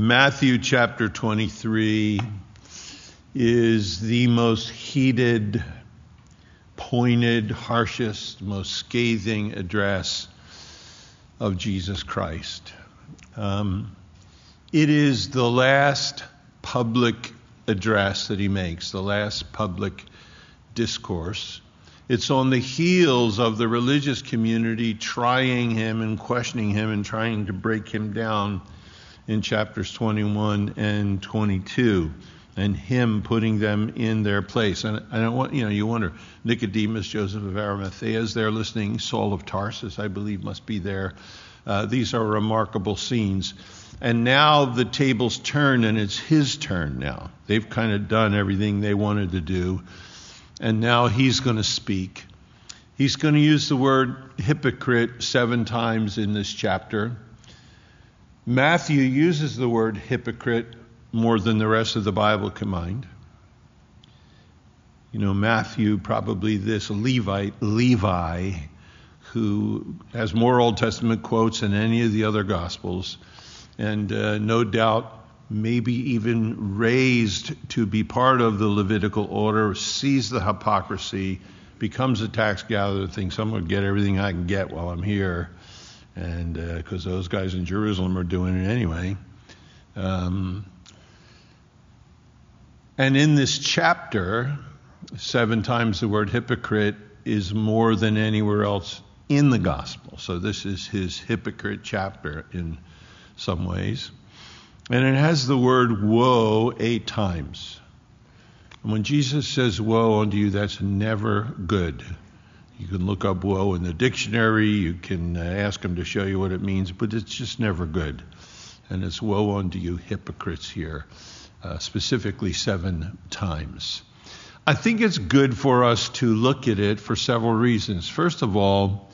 Matthew chapter 23 is the most heated, pointed, harshest, most scathing address of Jesus Christ. Um, it is the last public address that he makes, the last public discourse. It's on the heels of the religious community trying him and questioning him and trying to break him down in chapters 21 and 22 and him putting them in their place. And I don't want, you know, you wonder, Nicodemus, Joseph of Arimathea is there listening, Saul of Tarsus, I believe, must be there. Uh, these are remarkable scenes. And now the tables turn, and it's his turn now. They've kind of done everything they wanted to do, and now he's going to speak. He's going to use the word hypocrite seven times in this chapter. Matthew uses the word hypocrite more than the rest of the Bible combined. You know, Matthew, probably this Levite, Levi, who has more Old Testament quotes than any of the other Gospels, and uh, no doubt maybe even raised to be part of the Levitical order, sees the hypocrisy, becomes a tax gatherer, thinks I'm going to get everything I can get while I'm here and because uh, those guys in Jerusalem are doing it anyway. Um, and in this chapter, seven times the word hypocrite is more than anywhere else in the gospel. So this is his hypocrite chapter in some ways. And it has the word woe eight times. And when Jesus says woe unto you, that's never good. You can look up woe in the dictionary, you can uh, ask him to show you what it means, but it's just never good. And it's woe unto you hypocrites here, uh, specifically seven times. I think it's good for us to look at it for several reasons. First of all,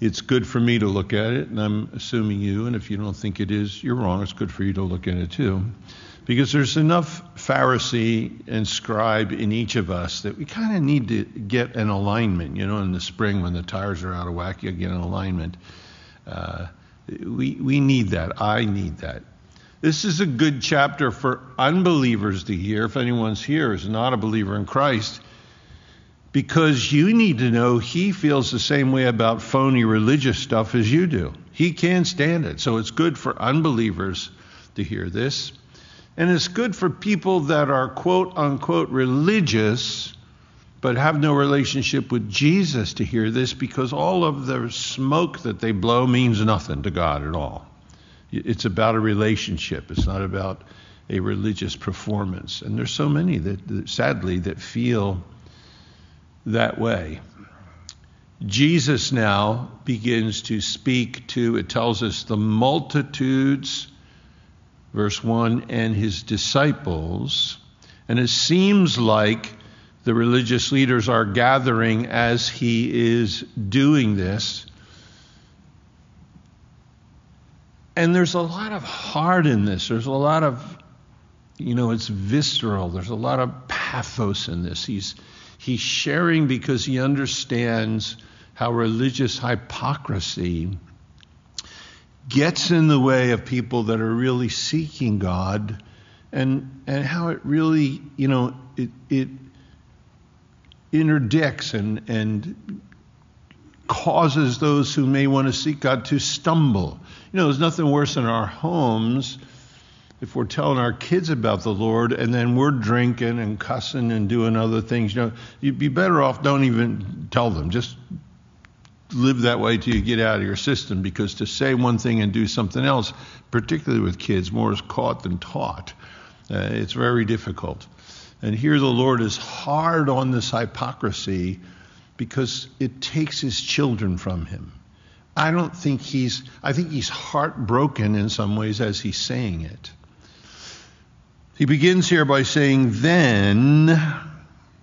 it's good for me to look at it, and I'm assuming you, and if you don't think it is, you're wrong. It's good for you to look at it too. Because there's enough Pharisee and scribe in each of us that we kind of need to get an alignment. You know, in the spring when the tires are out of whack, you get an alignment. Uh, we, we need that. I need that. This is a good chapter for unbelievers to hear, if anyone's here is not a believer in Christ, because you need to know he feels the same way about phony religious stuff as you do. He can't stand it. So it's good for unbelievers to hear this. And it's good for people that are quote unquote religious but have no relationship with Jesus to hear this because all of the smoke that they blow means nothing to God at all. It's about a relationship, it's not about a religious performance. And there's so many that, sadly that feel that way. Jesus now begins to speak to, it tells us, the multitudes verse 1, and his disciples. And it seems like the religious leaders are gathering as he is doing this. And there's a lot of heart in this. There's a lot of, you know, it's visceral. There's a lot of pathos in this. He's, he's sharing because he understands how religious hypocrisy gets in the way of people that are really seeking God and and how it really, you know, it it interdicts and and causes those who may want to seek God to stumble. You know, there's nothing worse in our homes if we're telling our kids about the Lord and then we're drinking and cussing and doing other things. You know, you'd be better off don't even tell them. Just live that way till you get out of your system because to say one thing and do something else, particularly with kids, more is caught than taught. Uh, it's very difficult. And here the Lord is hard on this hypocrisy because it takes his children from him. I don't think he's, I think he's heartbroken in some ways as he's saying it. He begins here by saying, then,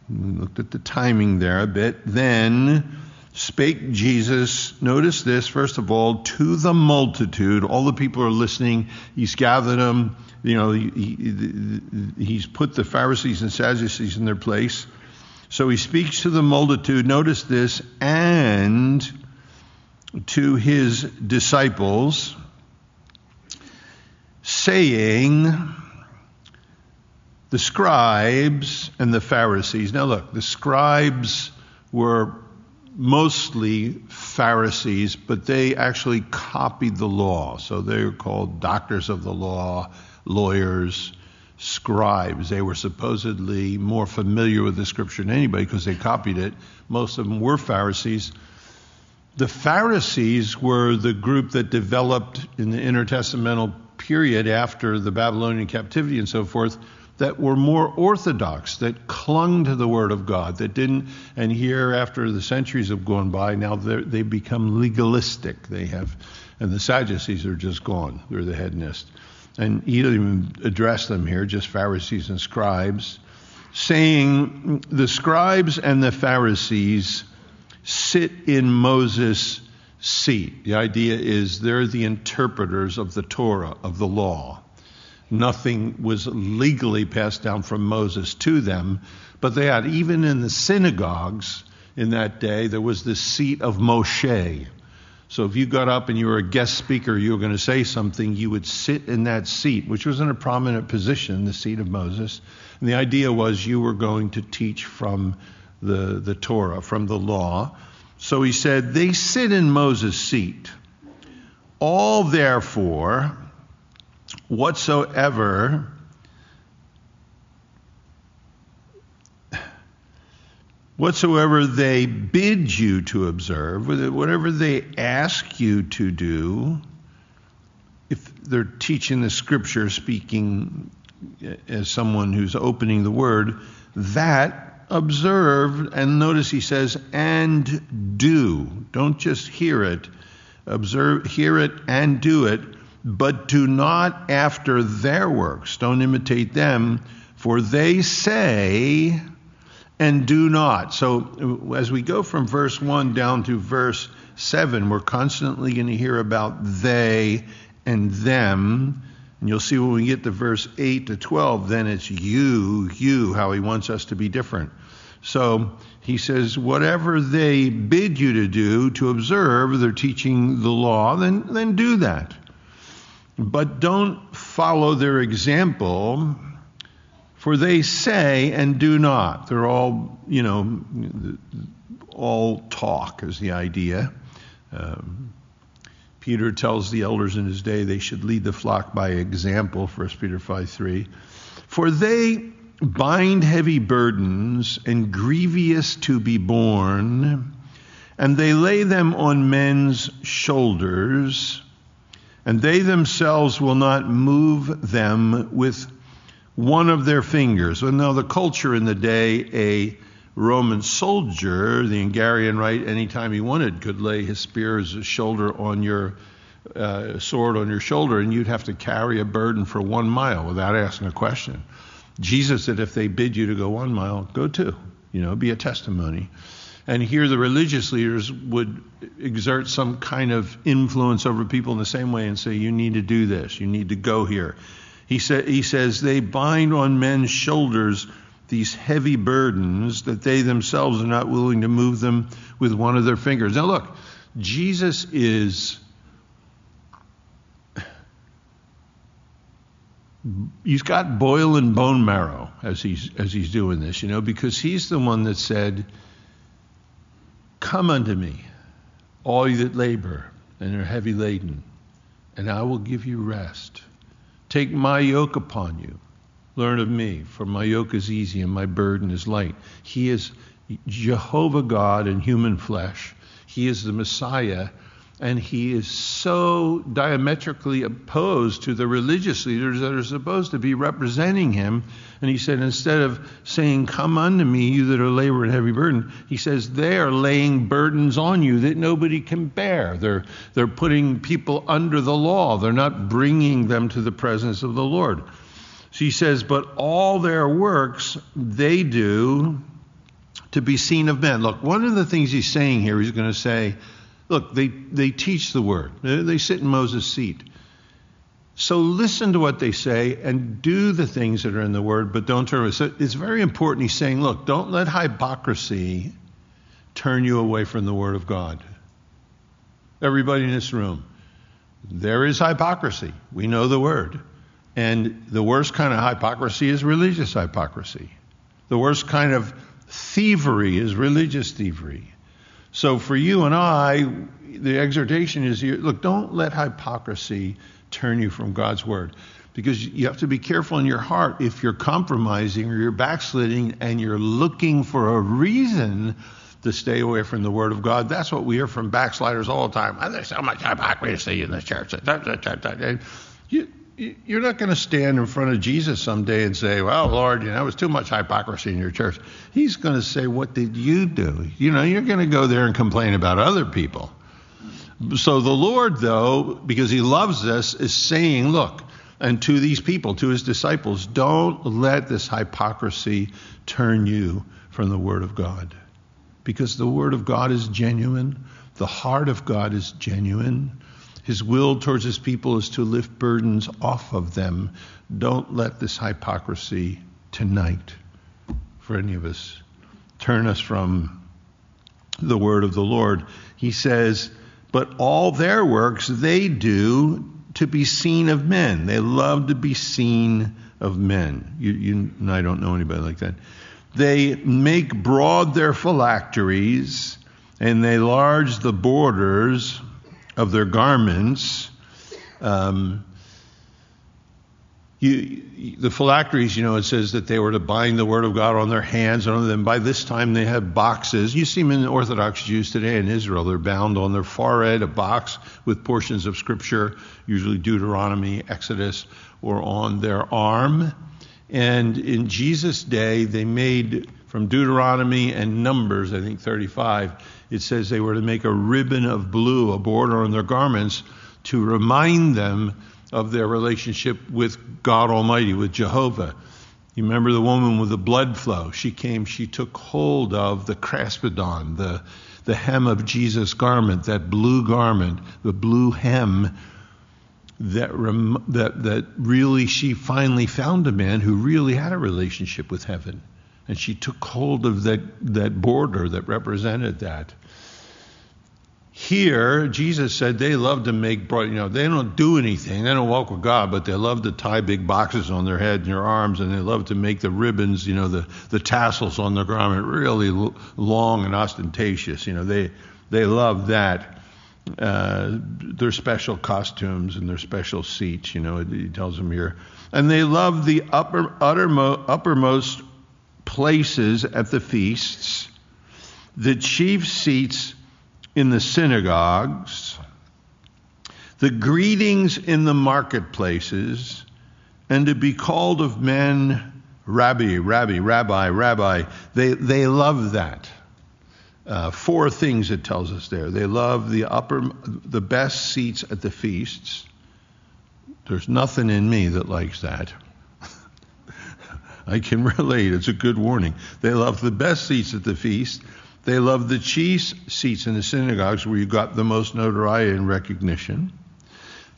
we looked at the timing there a bit, then spake Jesus, notice this, first of all, to the multitude. All the people are listening. He's gathered them. You know, he, he, he's put the Pharisees and Sadducees in their place. So he speaks to the multitude. Notice this, and to his disciples, saying, the scribes and the Pharisees. Now, look, the scribes were mostly Pharisees, but they actually copied the law. So they were called doctors of the law, lawyers, scribes. They were supposedly more familiar with the scripture than anybody because they copied it. Most of them were Pharisees. The Pharisees were the group that developed in the intertestamental period after the Babylonian captivity and so forth that were more orthodox, that clung to the Word of God, that didn't, and here after the centuries have gone by, now they've become legalistic. They have, and the Sadducees are just gone. They're the hedonist. And he doesn't even address them here, just Pharisees and scribes, saying, The scribes and the Pharisees sit in Moses' seat. The idea is they're the interpreters of the Torah, of the law. Nothing was legally passed down from Moses to them, but they had, even in the synagogues in that day, there was the seat of Moshe. So if you got up and you were a guest speaker, you were going to say something, you would sit in that seat, which was in a prominent position, the seat of Moses. And the idea was you were going to teach from the, the Torah, from the law. So he said, They sit in Moses' seat. All therefore whatsoever whatsoever they bid you to observe, whatever they ask you to do, if they're teaching the scripture, speaking uh, as someone who's opening the word, that observe, and notice he says, and do. Don't just hear it, observe, hear it and do it but do not after their works. Don't imitate them, for they say and do not. So as we go from verse 1 down to verse 7, we're constantly going to hear about they and them. And you'll see when we get to verse 8 to 12, then it's you, you, how he wants us to be different. So he says, whatever they bid you to do, to observe, they're teaching the law, then, then do that. But don't follow their example, for they say and do not. They're all, you know, all talk is the idea. Um, Peter tells the elders in his day they should lead the flock by example, 1 Peter 5 3. For they bind heavy burdens and grievous to be borne, and they lay them on men's shoulders and they themselves will not move them with one of their fingers. Well, now, the culture in the day, a Roman soldier, the Hungarian right, anytime he wanted, could lay his spear as a shoulder on your uh, sword on your shoulder, and you'd have to carry a burden for one mile without asking a question. Jesus said, if they bid you to go one mile, go two. You know, be a testimony. And here the religious leaders would exert some kind of influence over people in the same way and say, you need to do this, you need to go here. He, sa- he says, they bind on men's shoulders these heavy burdens that they themselves are not willing to move them with one of their fingers. Now, look, Jesus is. He's got boil and bone marrow as he's as he's doing this, you know, because he's the one that said, Come unto me, all you that labor and are heavy laden, and I will give you rest. Take my yoke upon you. Learn of me, for my yoke is easy and my burden is light. He is Jehovah God in human flesh. He is the Messiah and he is so diametrically opposed to the religious leaders that are supposed to be representing him. And he said, instead of saying, Come unto me, you that are labor and heavy burden, he says, They are laying burdens on you that nobody can bear. They're, they're putting people under the law, they're not bringing them to the presence of the Lord. So he says, But all their works they do to be seen of men. Look, one of the things he's saying here, he's going to say, Look, they, they teach the word, they sit in Moses' seat. So listen to what they say and do the things that are in the word, but don't turn away. So it's very important. He's saying, look, don't let hypocrisy turn you away from the word of God. Everybody in this room, there is hypocrisy. We know the word. And the worst kind of hypocrisy is religious hypocrisy. The worst kind of thievery is religious thievery. So for you and I, the exhortation is here look, don't let hypocrisy turn you from God's word. Because you have to be careful in your heart if you're compromising or you're backsliding and you're looking for a reason to stay away from the Word of God. That's what we hear from backsliders all the time. There's so much hypocrisy in the church. You, you're not going to stand in front of Jesus someday and say, Well, Lord, you know, it was too much hypocrisy in your church. He's going to say, What did you do? You know, you're going to go there and complain about other people. So the Lord, though, because He loves us, is saying, Look, and to these people, to His disciples, don't let this hypocrisy turn you from the Word of God. Because the Word of God is genuine, the heart of God is genuine. His will towards his people is to lift burdens off of them. Don't let this hypocrisy tonight, for any of us, turn us from the word of the Lord. He says, But all their works they do to be seen of men. They love to be seen of men. You, you I don't know anybody like that. They make broad their phylacteries and they large the borders of their garments. Um, you, the phylacteries, you know, it says that they were to bind the word of God on their hands, and then by this time they had boxes. You see them in Orthodox Jews today in Israel. They're bound on their forehead, a box with portions of Scripture, usually Deuteronomy, Exodus, or on their arm. And in Jesus' day, they made from Deuteronomy and Numbers, I think 35, it says they were to make a ribbon of blue, a border on their garments, to remind them of their relationship with God Almighty, with Jehovah. You remember the woman with the blood flow? She came, she took hold of the kraspedon, the, the hem of Jesus' garment, that blue garment, the blue hem. That, rem, that, that really she finally found a man who really had a relationship with heaven. And she took hold of that, that border that represented that. Here, Jesus said they love to make, you know, they don't do anything. They don't walk with God, but they love to tie big boxes on their head and their arms, and they love to make the ribbons, you know, the, the tassels on their garment really long and ostentatious. You know, they, they love that. Uh, their special costumes and their special seats, you know, he tells them here. And they love the upper, uttermost, uppermost places at the feasts, the chief seats in the synagogues, the greetings in the marketplaces, and to be called of men Rabbi, Rabbi, Rabbi, Rabbi. They, they love that. Uh, four things it tells us there. They love the upper, the best seats at the feasts. There's nothing in me that likes that. I can relate. It's a good warning. They love the best seats at the feast. They love the chief seats in the synagogues where you got the most notoriety and recognition.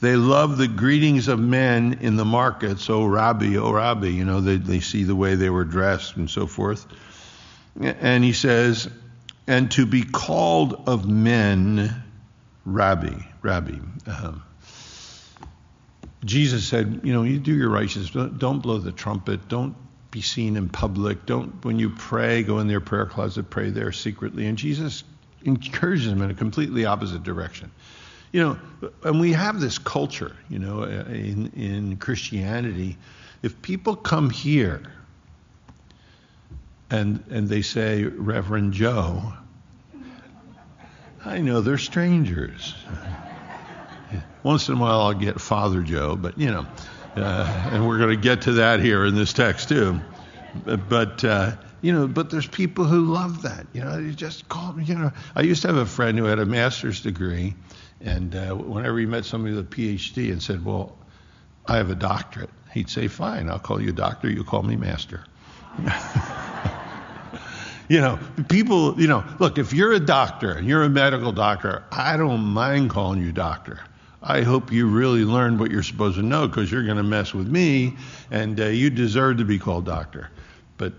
They love the greetings of men in the markets, oh Rabbi, oh Rabbi. You know, they, they see the way they were dressed and so forth. And he says, and to be called of men, Rabbi, Rabbi. Um, Jesus said, you know, you do your righteousness, don't blow the trumpet, don't be seen in public. Don't, when you pray, go in their prayer closet, pray there secretly. And Jesus encourages them in a completely opposite direction. You know, and we have this culture, you know, in, in Christianity. If people come here and, and they say, Reverend Joe, I know they're strangers. Once in a while I'll get Father Joe, but you know. Uh, and we're going to get to that here in this text too. But uh, you know, but there's people who love that. You know, you just call. You know, I used to have a friend who had a master's degree, and uh, whenever he met somebody with a PhD and said, "Well, I have a doctorate," he'd say, "Fine, I'll call you doctor. You call me master." you know, people. You know, look, if you're a doctor and you're a medical doctor, I don't mind calling you doctor. I hope you really learned what you're supposed to know because you're going to mess with me and uh, you deserve to be called doctor. But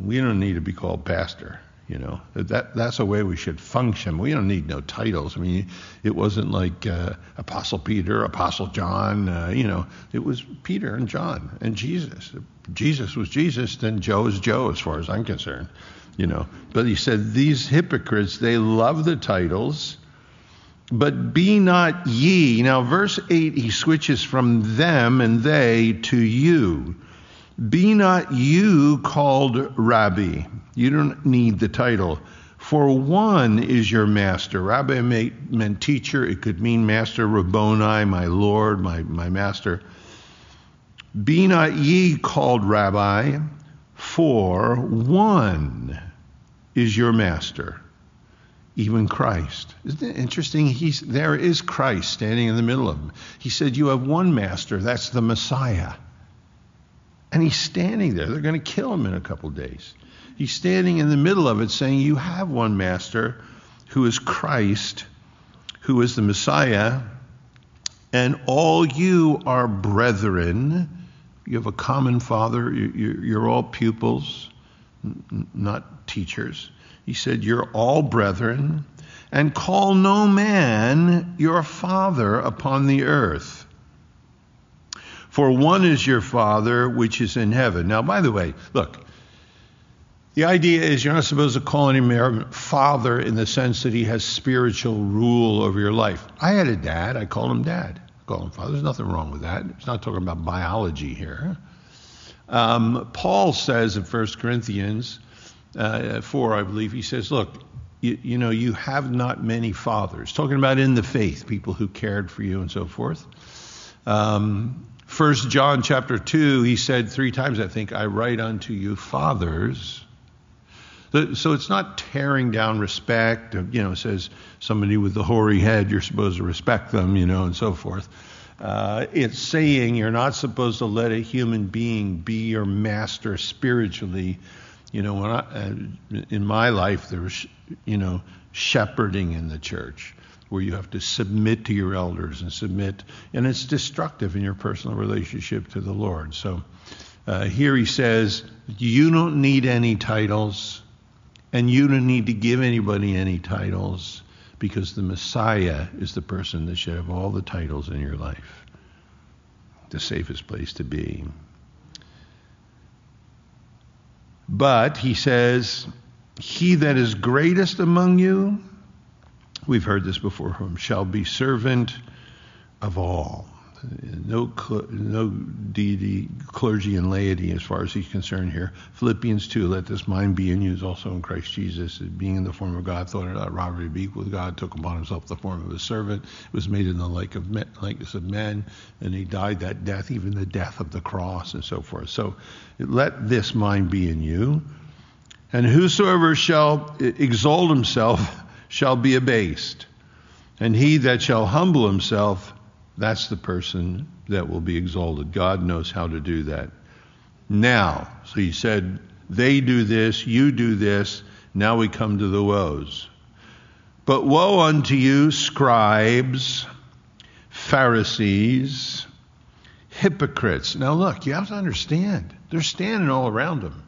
we don't need to be called pastor. You know, that, that's a way we should function. We don't need no titles. I mean, it wasn't like uh, Apostle Peter, Apostle John. Uh, you know, it was Peter and John and Jesus. Jesus was Jesus, then Joe is Joe, as far as I'm concerned. You know, but he said these hypocrites they love the titles, but be not ye. Now, verse eight, he switches from them and they to you. Be not you called Rabbi. You don't need the title. For one is your master. Rabbi meant teacher. It could mean master, Rabboni, my Lord, my, my master. Be not ye called Rabbi, for one is your master, even Christ. Isn't it interesting? He's, there is Christ standing in the middle of them. He said, You have one master, that's the Messiah. And he's standing there. They're going to kill him in a couple days. He's standing in the middle of it saying, You have one master who is Christ, who is the Messiah, and all you are brethren. You have a common father. You're all pupils, not teachers. He said, You're all brethren, and call no man your father upon the earth for one is your Father which is in heaven. Now, by the way, look, the idea is you're not supposed to call any man father in the sense that he has spiritual rule over your life. I had a dad, I called him dad. I called him father. There's nothing wrong with that. It's not talking about biology here. Um, Paul says in 1 Corinthians uh, 4, I believe, he says, Look, you, you, know, you have not many fathers. Talking about in the faith, people who cared for you and so forth. Um, First John chapter 2, he said three times, I think, I write unto you fathers. So it's not tearing down respect. You know, it says somebody with the hoary head, you're supposed to respect them, you know, and so forth. Uh, it's saying you're not supposed to let a human being be your master spiritually. You know, when I, uh, in my life, there was, you know, shepherding in the church where you have to submit to your elders and submit, and it's destructive in your personal relationship to the Lord. So uh, here he says, You don't need any titles, and you don't need to give anybody any titles because the Messiah is the person that should have all the titles in your life. The safest place to be. But he says, He that is greatest among you, We've heard this before from shall be servant of all. No, no deity, clergy, and laity as far as he's concerned here. Philippians 2, let this mind be in you is also in Christ Jesus. Being in the form of God, thought it not robbery to be equal with God, took upon himself the form of a servant, was made in the like of men, likeness of men, and he died that death, even the death of the cross, and so forth. So let this mind be in you. And whosoever shall exalt himself shall be abased. And he that shall humble himself, that's the person that will be exalted. God knows how to do that. Now, so he said, they do this, you do this. Now we come to the woes. But woe unto you, scribes, Pharisees, hypocrites. Now look, you have to understand, they're standing all around them.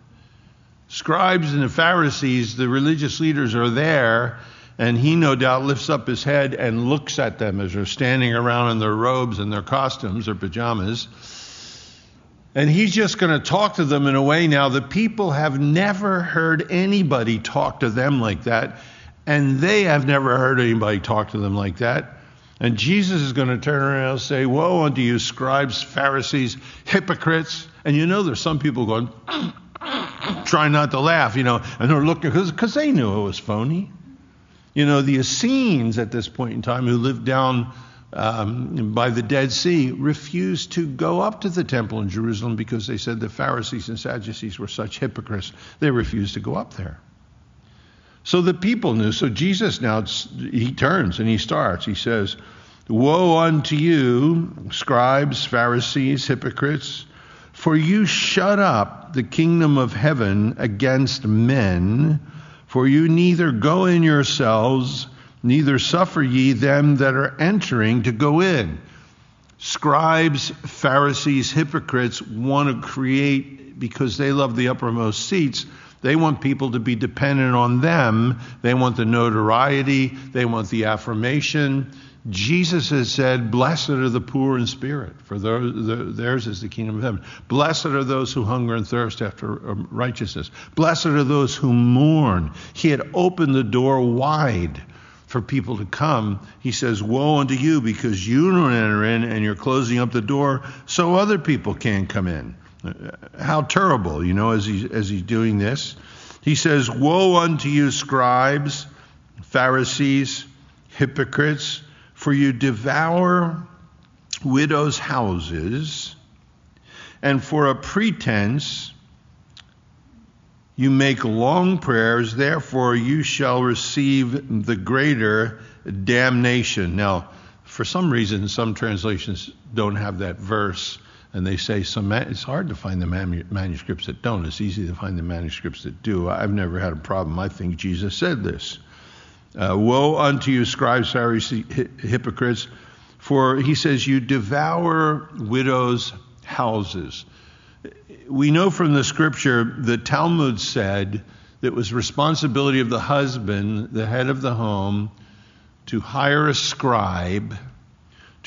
Scribes and the Pharisees, the religious leaders, are there and he no doubt lifts up his head and looks at them as they're standing around in their robes and their costumes, their pajamas. And he's just going to talk to them in a way now the people have never heard anybody talk to them like that. And they have never heard anybody talk to them like that. And Jesus is going to turn around and say, Woe unto you, scribes, Pharisees, hypocrites. And you know, there's some people going, trying not to laugh, you know, and they're looking because they knew it was phony. You know, the Essenes at this point in time, who lived down um, by the Dead Sea, refused to go up to the temple in Jerusalem because they said the Pharisees and Sadducees were such hypocrites. They refused to go up there. So the people knew. So Jesus now, he turns and he starts. He says, Woe unto you, scribes, Pharisees, hypocrites, for you shut up the kingdom of heaven against men for you neither go in yourselves, neither suffer ye them that are entering to go in. Scribes, Pharisees, hypocrites want to create, because they love the uppermost seats, They want people to be dependent on them. They want the notoriety. They want the affirmation. Jesus has said, Blessed are the poor in spirit, for theirs is the kingdom of heaven. Blessed are those who hunger and thirst after um, righteousness. Blessed are those who mourn. He had opened the door wide for people to come. He says, Woe unto you, because you don't enter in and you're closing up the door so other people can't come in. How terrible, you know, as, he, as he's doing this. He says, Woe unto you, scribes, Pharisees, hypocrites, for you devour widows' houses, and for a pretense you make long prayers, therefore you shall receive the greater damnation. Now, for some reason, some translations don't have that verse and they say some. It's hard to find the manuscripts that don't. It's easy to find the manuscripts that do. I've never had a problem. I think Jesus said this. Uh, Woe unto you, scribes, Pharisees, hypocrites, for he says you devour widows' houses. We know from the scripture the Talmud said that it was responsibility of the husband, the head of the home, to hire a scribe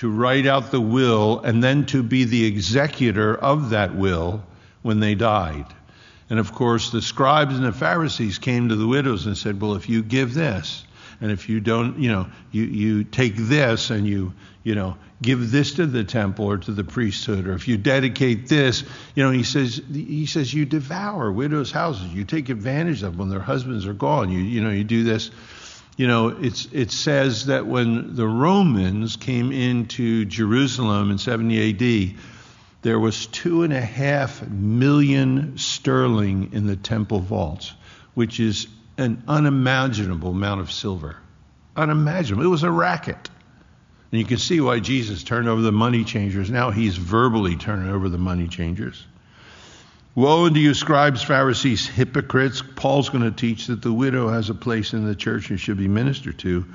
to write out the will and then to be the executor of that will when they died. And of course, the scribes and the Pharisees came to the widows and said, Well, if you give this, and if you don't, you know, you, you take this and you, you know, give this to the temple or to the priesthood, or if you dedicate this, you know, he says, he says, you devour widows' houses. You take advantage of them when their husbands are gone. You, you know, you do this you know, it's, it says that when the Romans came into Jerusalem in 70 AD, there was two and a half million sterling in the temple vaults, which is an unimaginable amount of silver. Unimaginable. It was a racket. And you can see why Jesus turned over the money changers. Now he's verbally turning over the money changers. Woe unto you, scribes, Pharisees, hypocrites. Paul's going to teach that the widow has a place in the church and should be ministered to.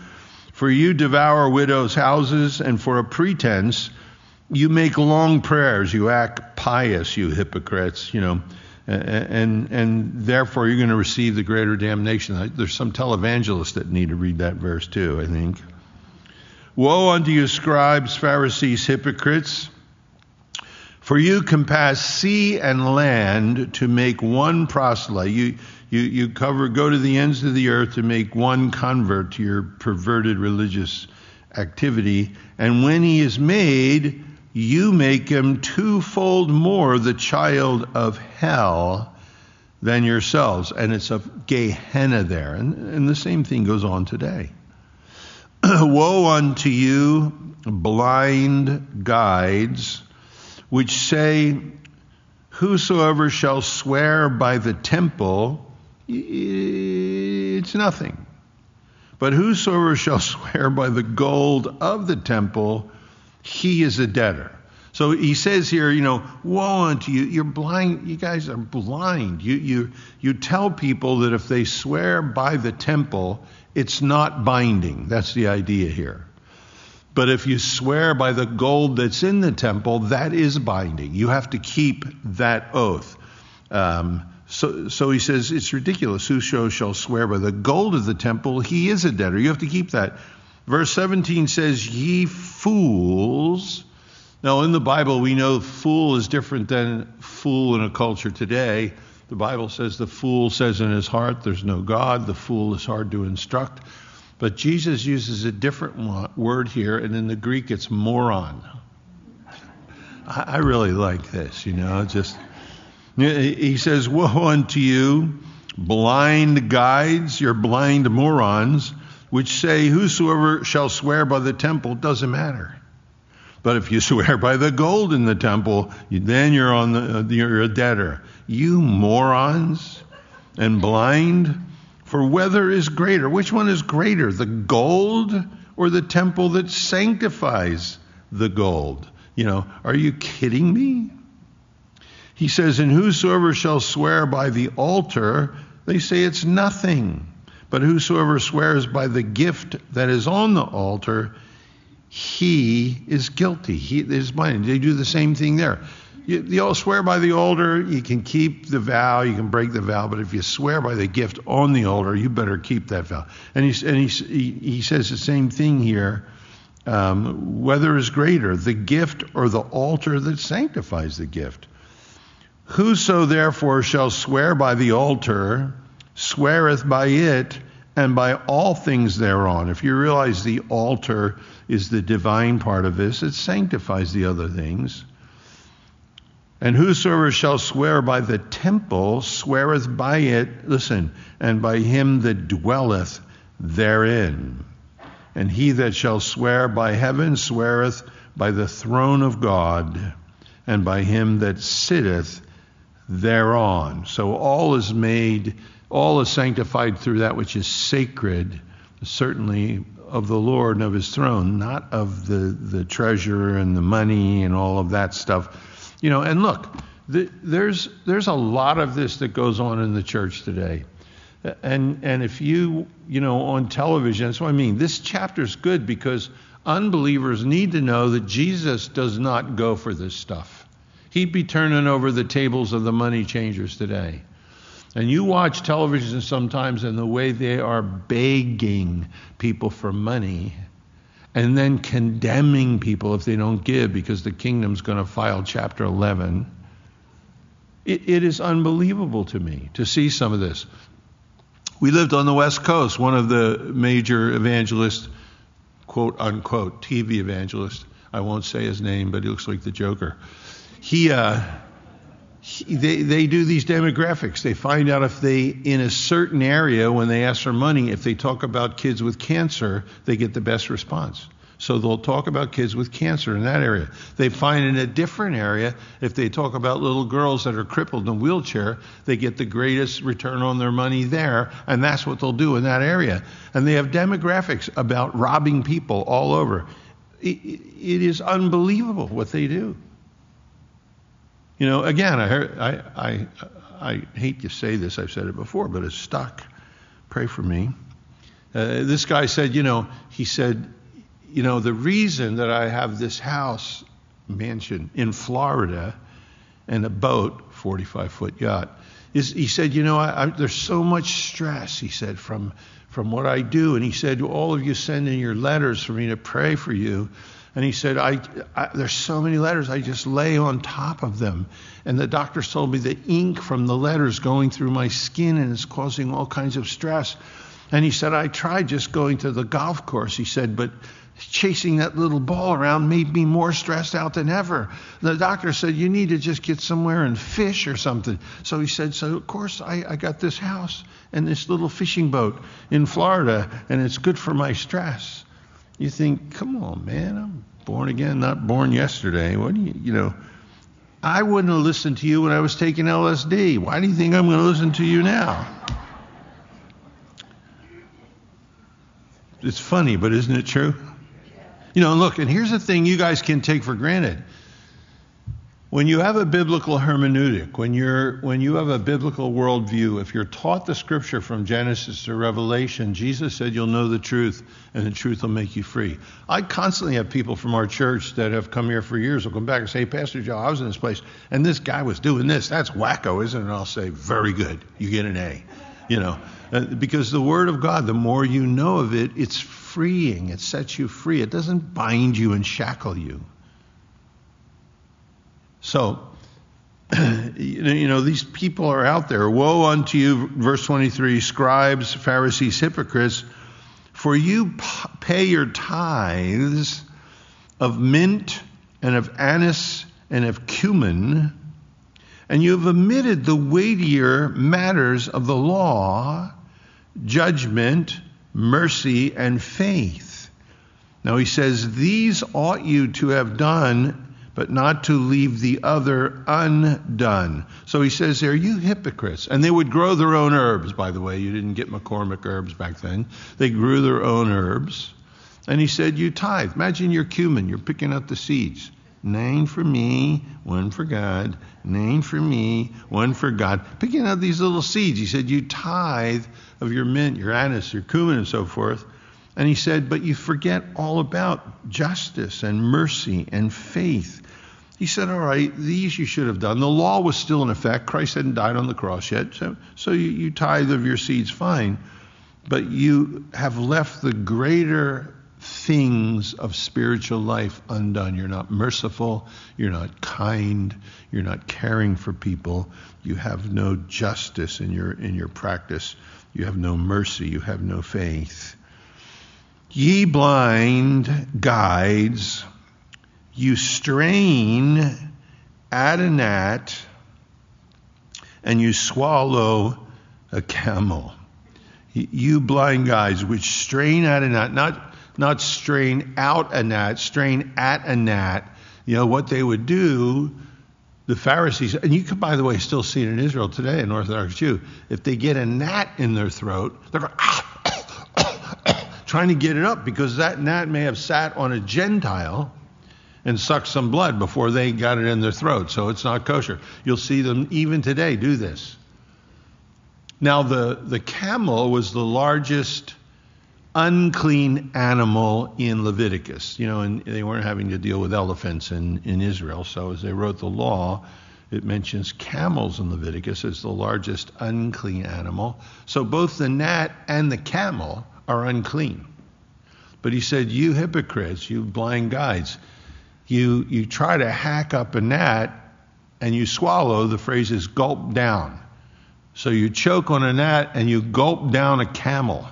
For you devour widows' houses, and for a pretense, you make long prayers. You act pious, you hypocrites, you know, and, and therefore you're going to receive the greater damnation. There's some televangelists that need to read that verse too, I think. Woe unto you, scribes, Pharisees, hypocrites. For you compass sea and land to make one proselyte. You, you, you cover, go to the ends of the earth to make one convert to your perverted religious activity. And when he is made, you make him twofold more the child of hell than yourselves. And it's a Gehenna there. And, and the same thing goes on today. Woe unto you, blind guides which say, Whosoever shall swear by the temple, it's nothing. But whosoever shall swear by the gold of the temple, he is a debtor. So he says here, you know, woe unto you, you're blind, you guys are blind. You, you, you tell people that if they swear by the temple, it's not binding. That's the idea here. But if you swear by the gold that's in the temple, that is binding. You have to keep that oath. Um, so, so he says it's ridiculous. Whoso shall swear by the gold of the temple, he is a debtor. You have to keep that. Verse 17 says, Ye fools. Now, in the Bible, we know fool is different than fool in a culture today. The Bible says the fool says in his heart, There's no God. The fool is hard to instruct. But Jesus uses a different word here, and in the Greek it's moron. I really like this, you know, just. He says, Woe unto you, blind guides, you're blind morons, which say, Whosoever shall swear by the temple doesn't matter. But if you swear by the gold in the temple, then you're on the, uh, you're a debtor. You morons and blind. For whether is greater? Which one is greater, the gold or the temple that sanctifies the gold? You know, are you kidding me? He says, And whosoever shall swear by the altar, they say it's nothing. But whosoever swears by the gift that is on the altar, he is guilty. He is mine. They do the same thing there. you, you'll swear by the altar, you can keep the vow, you can break the vow, but if you swear by the gift on the altar, you better keep that vow. And, he's, and he's, he, he says the same thing here. Um, whether is greater, the gift or the altar that sanctifies the gift? Whoso therefore shall swear by the altar, sweareth by it and by all things thereon. If you realize the altar is the divine part of this, it sanctifies the other things. And whosoever shall swear by the temple sweareth by it, listen, and by him that dwelleth therein. And he that shall swear by heaven sweareth by the throne of God, and by him that sitteth thereon. So all is made, all is sanctified through that which is sacred, certainly of the Lord and of his throne, not of the, the treasure and the money and all of that stuff you know, and look, the, there's there's a lot of this that goes on in the church today. And and if you, you know, on television, that's what I mean. This chapter is good because unbelievers need to know that Jesus does not go for this stuff. He'd be turning over the tables of the money changers today. And you watch television sometimes and the way they are begging people for money and then condemning people if they don't give because the kingdom's going to file chapter 11. It, it is unbelievable to me to see some of this. We lived on the West Coast. One of the major evangelists, quote unquote, TV evangelist, I won't say his name, but he looks like the Joker. He, uh, they, they do these demographics. They find out if they, in a certain area, when they ask for money, if they talk about kids with cancer, they get the best response. So they'll talk about kids with cancer in that area. They find in a different area, if they talk about little girls that are crippled in a wheelchair, they get the greatest return on their money there, and that's what they'll do in that area. And they have demographics about robbing people all over. it, it is unbelievable what they do. You know, again, I, heard, I, I, I hate to say this, I've said it before, but it's stuck. Pray for me. Uh, this guy said, you know, he said, you know, the reason that I have this house mansion in Florida and a boat, 45 foot yacht, is he said, you know, I, I, there's so much stress, he said, from, from what I do. And he said, all of you send in your letters for me to pray for you. And he said, I, I, there's so many letters, I just lay on top of them. And the doctors told me the ink from the letters going through my skin and it's causing all kinds of stress. And he said, I tried just going to the golf course. He said, but chasing that little ball around made me more stressed out than ever. The doctor said, You need to just get somewhere and fish or something. So he said, So of course I, I got this house and this little fishing boat in Florida, and it's good for my stress. You think, come on, man, I'm born again, not born yesterday. What do you, you know? I wouldn't have listened to you when I was taking LSD. Why do you think I'm going to listen to you now? It's funny, but isn't it true? You know, look, and here's the thing you guys can take for granted. When you have a biblical hermeneutic, when you're when you have a biblical worldview, if you're taught the scripture from Genesis to Revelation, Jesus said you'll know the truth and the truth will make you free. I constantly have people from our church that have come here for years will come back and say, Pastor Joe, I was in this place and this guy was doing this. That's wacko, isn't it? And I'll say, Very good. You get an A. You know. Uh, because the Word of God, the more you know of it, it's freeing. It sets you free. It doesn't bind you and shackle you. So, you know, these people are out there. Woe unto you, verse 23, scribes, Pharisees, hypocrites, for you pay your tithes of mint and of anise and of cumin, and you have omitted the weightier matters of the law, judgment, mercy, and faith. Now he says, These ought you to have done but not to leave the other undone. So he says there, you hypocrites. And they would grow their own herbs, by the way. You didn't get McCormick herbs back then. They grew their own herbs. And he said, You tithe. Imagine you're cumin, you're picking out the seeds. Nine for me, one for God. Nine for me, one for God. Picking out these little seeds. He said, You tithe of your mint, your anise, your cumin, and so forth. And he said, But you forget all about justice and mercy and faith He said, All right, these you should have done. The law was still in effect. Christ hadn't died on the cross yet. So, so you, you tithe of your seeds, fine. But you have left the greater things of spiritual life undone. You're not merciful. You're not kind. You're not caring for people. You have no justice in your, in your practice. You have no mercy. You have no faith. Ye blind guides, you strain at a gnat and you swallow a camel. You blind guys, which strain at a gnat, not, not strain out a gnat, strain at a gnat. You know, what they would do, the Pharisees, and you can, by the way, still see it in Israel today, an Orthodox Jew, if they get a gnat in their throat, they're going, ah, trying to get it up because that gnat may have sat on a Gentile and sucked some blood before they got it in their throat, so it's not kosher. You'll see them even today do this. Now, the, the camel was the largest unclean animal in Leviticus. You know, and they weren't having to deal with elephants in, in Israel. So as they wrote the law, it mentions camels in Leviticus as the largest unclean animal. So both the gnat and the camel are unclean. But he said, You hypocrites, you blind guides, you, you try to hack up a gnat and you swallow, the phrase is gulp down. So you choke on a gnat and you gulp down a camel.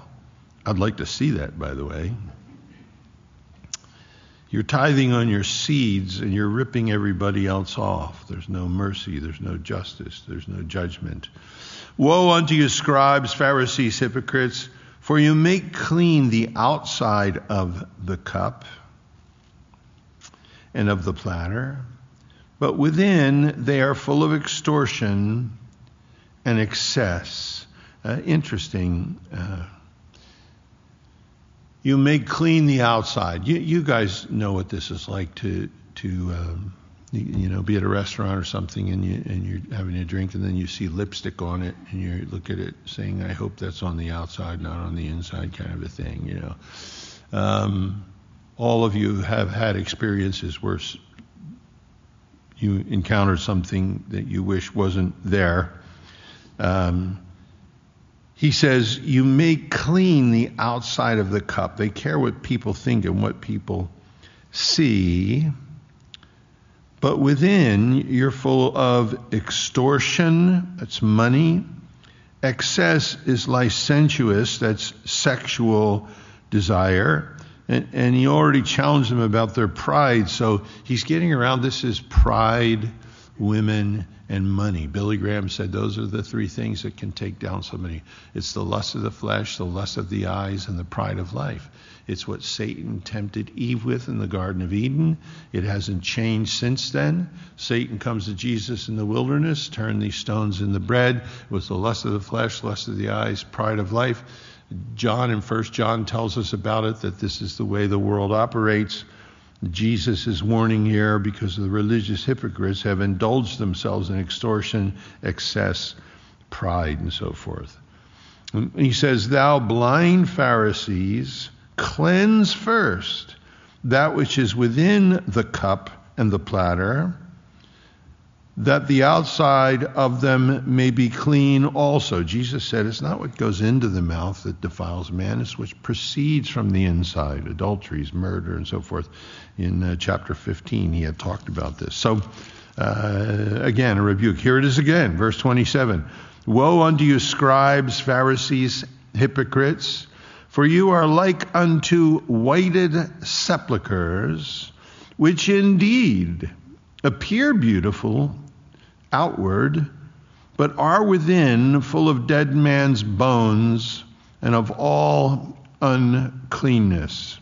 I'd like to see that, by the way. You're tithing on your seeds and you're ripping everybody else off. There's no mercy, there's no justice, there's no judgment. Woe unto you, scribes, Pharisees, hypocrites, for you make clean the outside of the cup and of the platter, but within they are full of extortion and excess. Uh, interesting. Uh, you make clean the outside. You, you guys know what this is like to to um, you, you, know be at a restaurant or something and you and you're having a drink and then you see lipstick on it and you look at it saying I hope that's on the outside not on the inside kind of a thing you know. Um, all of you have had experiences where you encountered something that you wish wasn't there. Um, he says, You may clean the outside of the cup. They care what people think and what people see. But within, you're full of extortion, that's money. Excess is licentious, that's sexual desire. And, and he already challenged them about their pride. So he's getting around this is pride, women, and money. Billy Graham said those are the three things that can take down somebody. It's the lust of the flesh, the lust of the eyes, and the pride of life. It's what Satan tempted Eve with in the Garden of Eden. It hasn't changed since then. Satan comes to Jesus in the wilderness, turn these stones into bread. It was the lust of the flesh, lust of the eyes, pride of life. John in First John tells us about it that this is the way the world operates. Jesus is warning here because the religious hypocrites have indulged themselves in extortion, excess, pride, and so forth. He says, Thou blind Pharisees, cleanse first that which is within the cup and the platter that the outside of them may be clean also. Jesus said it's not what goes into the mouth that defiles man, it's what proceeds from the inside adulteries, murder, and so forth. In uh, chapter 15, he had talked about this. So, uh, again, a rebuke. Here it is again, verse 27 Woe unto you, scribes, Pharisees, hypocrites, for you are like unto whited sepulchres, which indeed appear beautiful outward, but are within full of dead man's bones and of all uncleanness.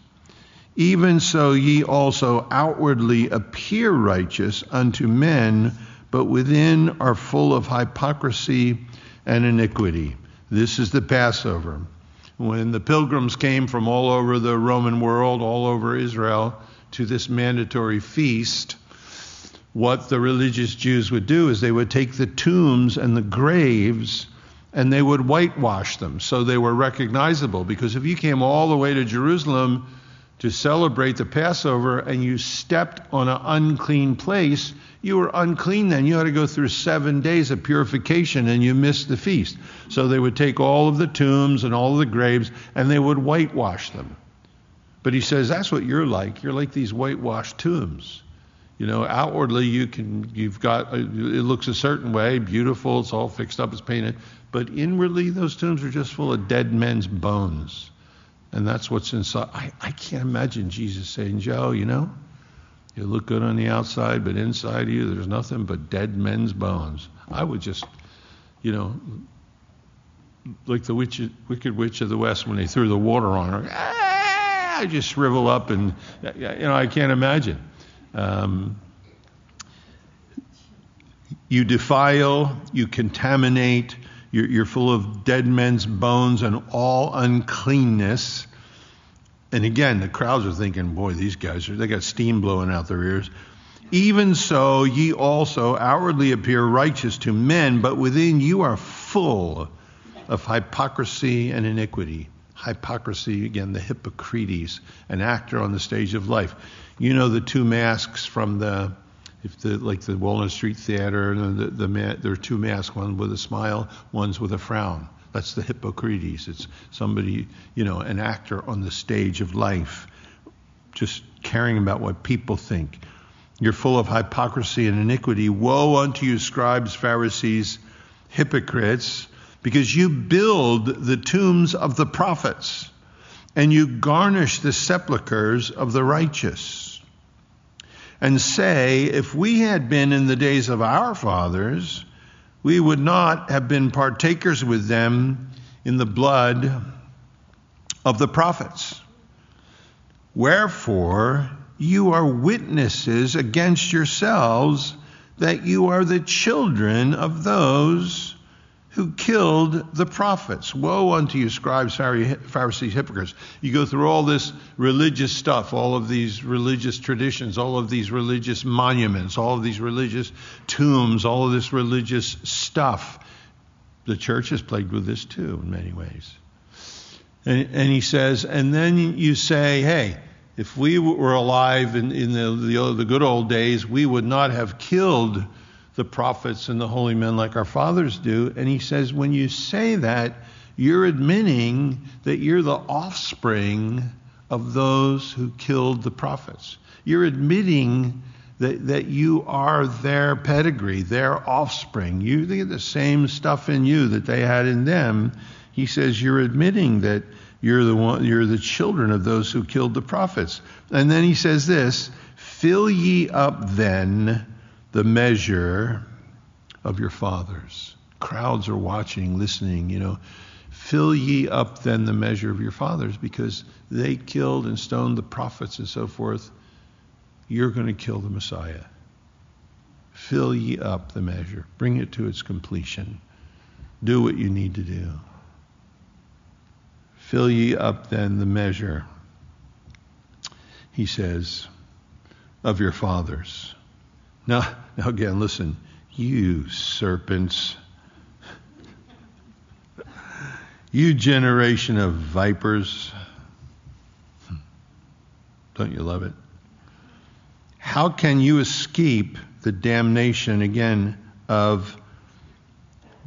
Even so, ye also outwardly appear righteous unto men, but within are full of hypocrisy and iniquity. This is the Passover. When the pilgrims came from all over the Roman world, all over Israel, to this mandatory feast, what the religious Jews would do is they would take the tombs and the graves and they would whitewash them so they were recognizable. Because if you came all the way to Jerusalem to celebrate the Passover and you stepped on an unclean place, you were unclean then. You had to go through seven days of purification and you missed the feast. So they would take all of the tombs and all of the graves and they would whitewash them. But he says that's what you're like. You're like these whitewashed tombs. You know, outwardly you can, you've got, it looks a certain way, beautiful, it's all fixed up, it's painted. But inwardly, those tombs are just full of dead men's bones. And that's what's inside. I, I can't imagine Jesus saying, Joe, you know, you look good on the outside, but inside you, there's nothing but dead men's bones. I would just, you know, like the witch, wicked witch of the west when they threw the water on her. Ah, I just shrivel up, and you know, I can't imagine. Um, you defile, you contaminate, you're, you're full of dead men's bones and all uncleanness. And again, the crowds are thinking, boy, these guys, are, they got steam blowing out their ears. Even so, ye also outwardly appear righteous to men, but within you are full of hypocrisy and iniquity. Hypocrisy, again, the hypocrites, an actor on the stage of life. You know the two masks from the if the like the Walnut Street Theater, the, the, the, there are two masks, one with a smile, one's with a frown. That's the Hippocrates. It's somebody, you know, an actor on the stage of life, just caring about what people think. You're full of hypocrisy and iniquity. Woe unto you, scribes, Pharisees, hypocrites, because you build the tombs of the prophets and you garnish the sepulchres of the righteous and say, if we had been in the days of our fathers, we would not have been partakers with them in the blood of the prophets. Wherefore, you are witnesses against yourselves that you are the children of those who killed the prophets. Woe unto you, scribes, Pharisees, hypocrites. You go through all this religious stuff, all of these religious traditions, all of these religious monuments, all of these religious tombs, all of this religious stuff. The church is plagued with this too, in many ways. And, and he says, and then you say, hey, if we were alive in, in the, the, the good old days, we would not have killed the prophets and the holy men like our fathers do. And he says, when you say that, you're admitting that you're the offspring of those who killed the prophets. You're admitting that, that you are their pedigree, their offspring. You get the same stuff in you that they had in them. He says you're admitting that you're the one, you're the children of those who killed the prophets. And then he says this, fill ye up then the measure of your fathers. Crowds are watching, listening, you know. Fill ye up then the measure of your fathers because they killed and stoned the prophets and so forth. You're going to kill the Messiah. Fill ye up the measure. Bring it to its completion. Do what you need to do. Fill ye up then the measure, he says, of your fathers. Now, now again, listen, you serpents, you generation of vipers. Don't you love it? How can you escape the damnation again of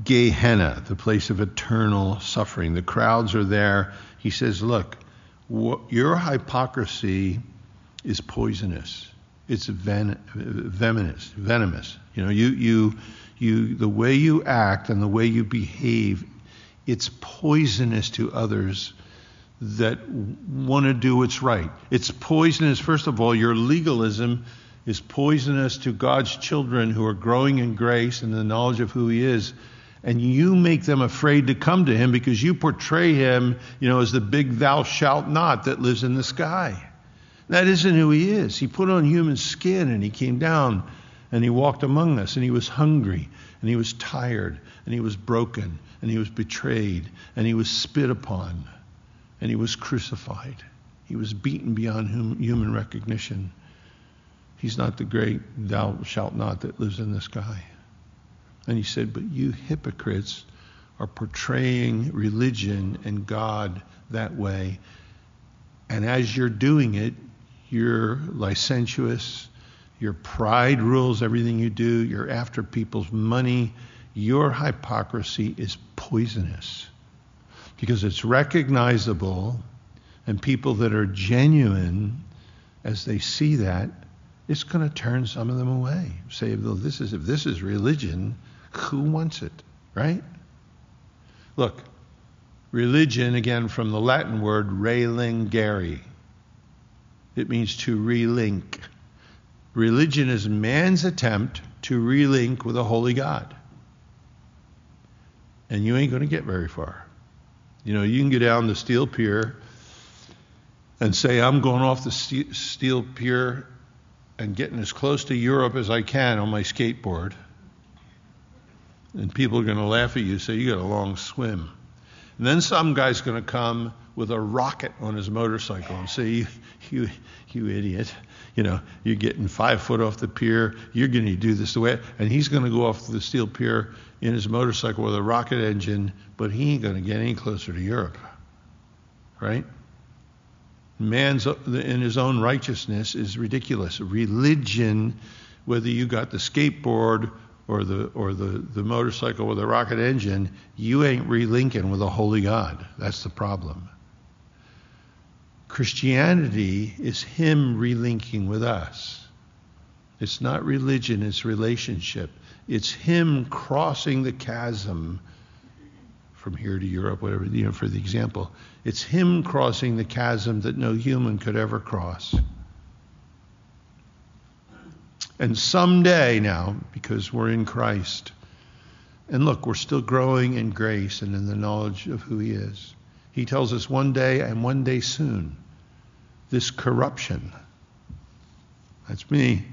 Gehenna, the place of eternal suffering? The crowds are there. He says, Look, your hypocrisy is poisonous it's ven- venomous. Venomous. You know, you you you the way you act and the way you behave, it's poisonous to others that want to do what's right. It's poisonous. First of all, your legalism is poisonous to God's children who are growing in grace and the knowledge of who He is. And you make them afraid to come to Him because you portray Him, you know, as the big thou shalt not that lives in the sky. That isn't who he is. He put on human skin and he came down and he walked among us and he was hungry and he was tired and he was broken and he was betrayed and he was spit upon and he was crucified. He was beaten beyond hum- human recognition. He's not the great thou shalt not that lives in the sky. And he said, But you hypocrites are portraying religion and God that way And as you're doing it, you're licentious. Your pride rules everything you do. You're after people's money. Your hypocrisy is poisonous because it's recognizable, and people that are genuine, as they see that, it's going to turn some of them away. Say, well, this is if this is religion, who wants it, right? Look, religion again from the Latin word relingere. It means to relink. Religion is man's attempt to relink with a holy God. And you ain't going to get very far. You know, you can get down the steel pier and say, I'm going off the steel pier and getting as close to Europe as I can on my skateboard. And people are going to laugh at you, say, You got a long swim. And then some guy's going to come with a rocket on his motorcycle and say, You, you, you idiot. You know, you're getting five foot off the pier. You're going to do this the way. And he's going to go off the steel pier in his motorcycle with a rocket engine, but he ain't going to get any closer to Europe. Right? Man's uh, in his own righteousness is ridiculous. Religion, whether you got the skateboard or the or the, the motorcycle with a rocket engine, you ain't relinking with a holy God. That's the problem. Christianity is him relinking with us. It's not religion, it's relationship. It's him crossing the chasm from here to Europe, whatever, you know, for the example. It's him crossing the chasm that no human could ever cross. And someday now, because we're in Christ, and look, we're still growing in grace and in the knowledge of who He is. He tells us one day and one day soon, this corruption, that's me,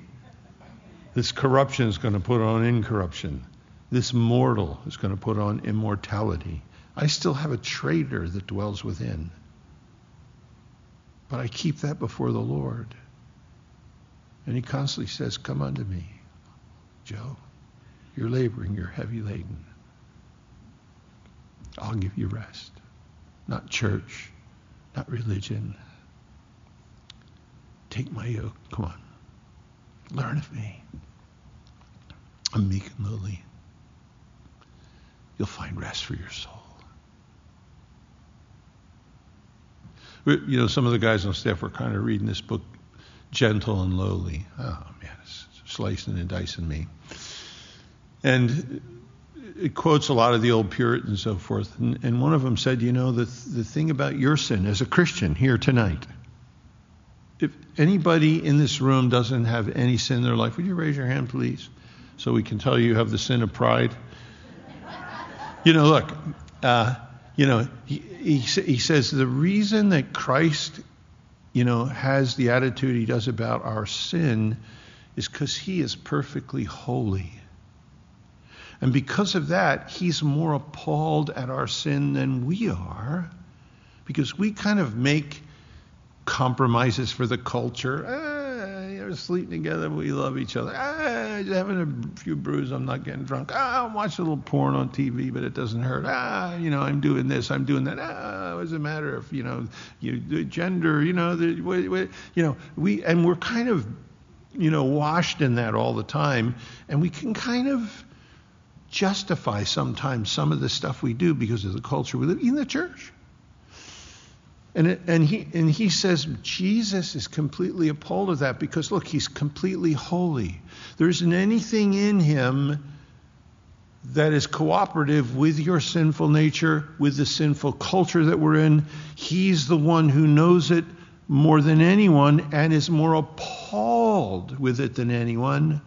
this corruption is going to put on incorruption. This mortal is going to put on immortality. I still have a traitor that dwells within. But I keep that before the Lord. And he constantly says, Come unto me, Joe. You're laboring, you're heavy laden. I'll give you rest. Not church, not religion. Take my yoke. Come on. Learn of me. I'm meek and lowly you'll find rest for your soul. You know, some of the guys on staff were kind of reading this book, Gentle and Lowly. Oh, man, it's slicing and dicing me. And it quotes a lot of the old Puritans and so forth. And, and one of them said, you know, the, the thing about your sin as a Christian here tonight, if anybody in this room doesn't have any sin in their life, would you raise your hand, please? So we can tell you have the sin of pride. You know, look, uh, you know, he, he, he says the reason that Christ, you know, has the attitude he does about our sin is because he is perfectly holy. And because of that, he's more appalled at our sin than we are, because we kind of make compromises for the culture. Eh, sleeping together. We love each other. Ah, having a few brews. I'm not getting drunk. Ah, I'm watching a little porn on TV, but it doesn't hurt. Ah, you know, I'm doing this. I'm doing that. Ah, it matter if you know, you the gender? You know, the you know, we and we're kind of, you know, washed in that all the time, and we can kind of justify sometimes some of the stuff we do because of the culture we live in the church. And, it, and, he, and he says Jesus is completely appalled of that because, look, he's completely holy. There isn't anything in him that is cooperative with your sinful nature, with the sinful culture that we're in. He's the one who knows it more than anyone and is more appalled with it than anyone.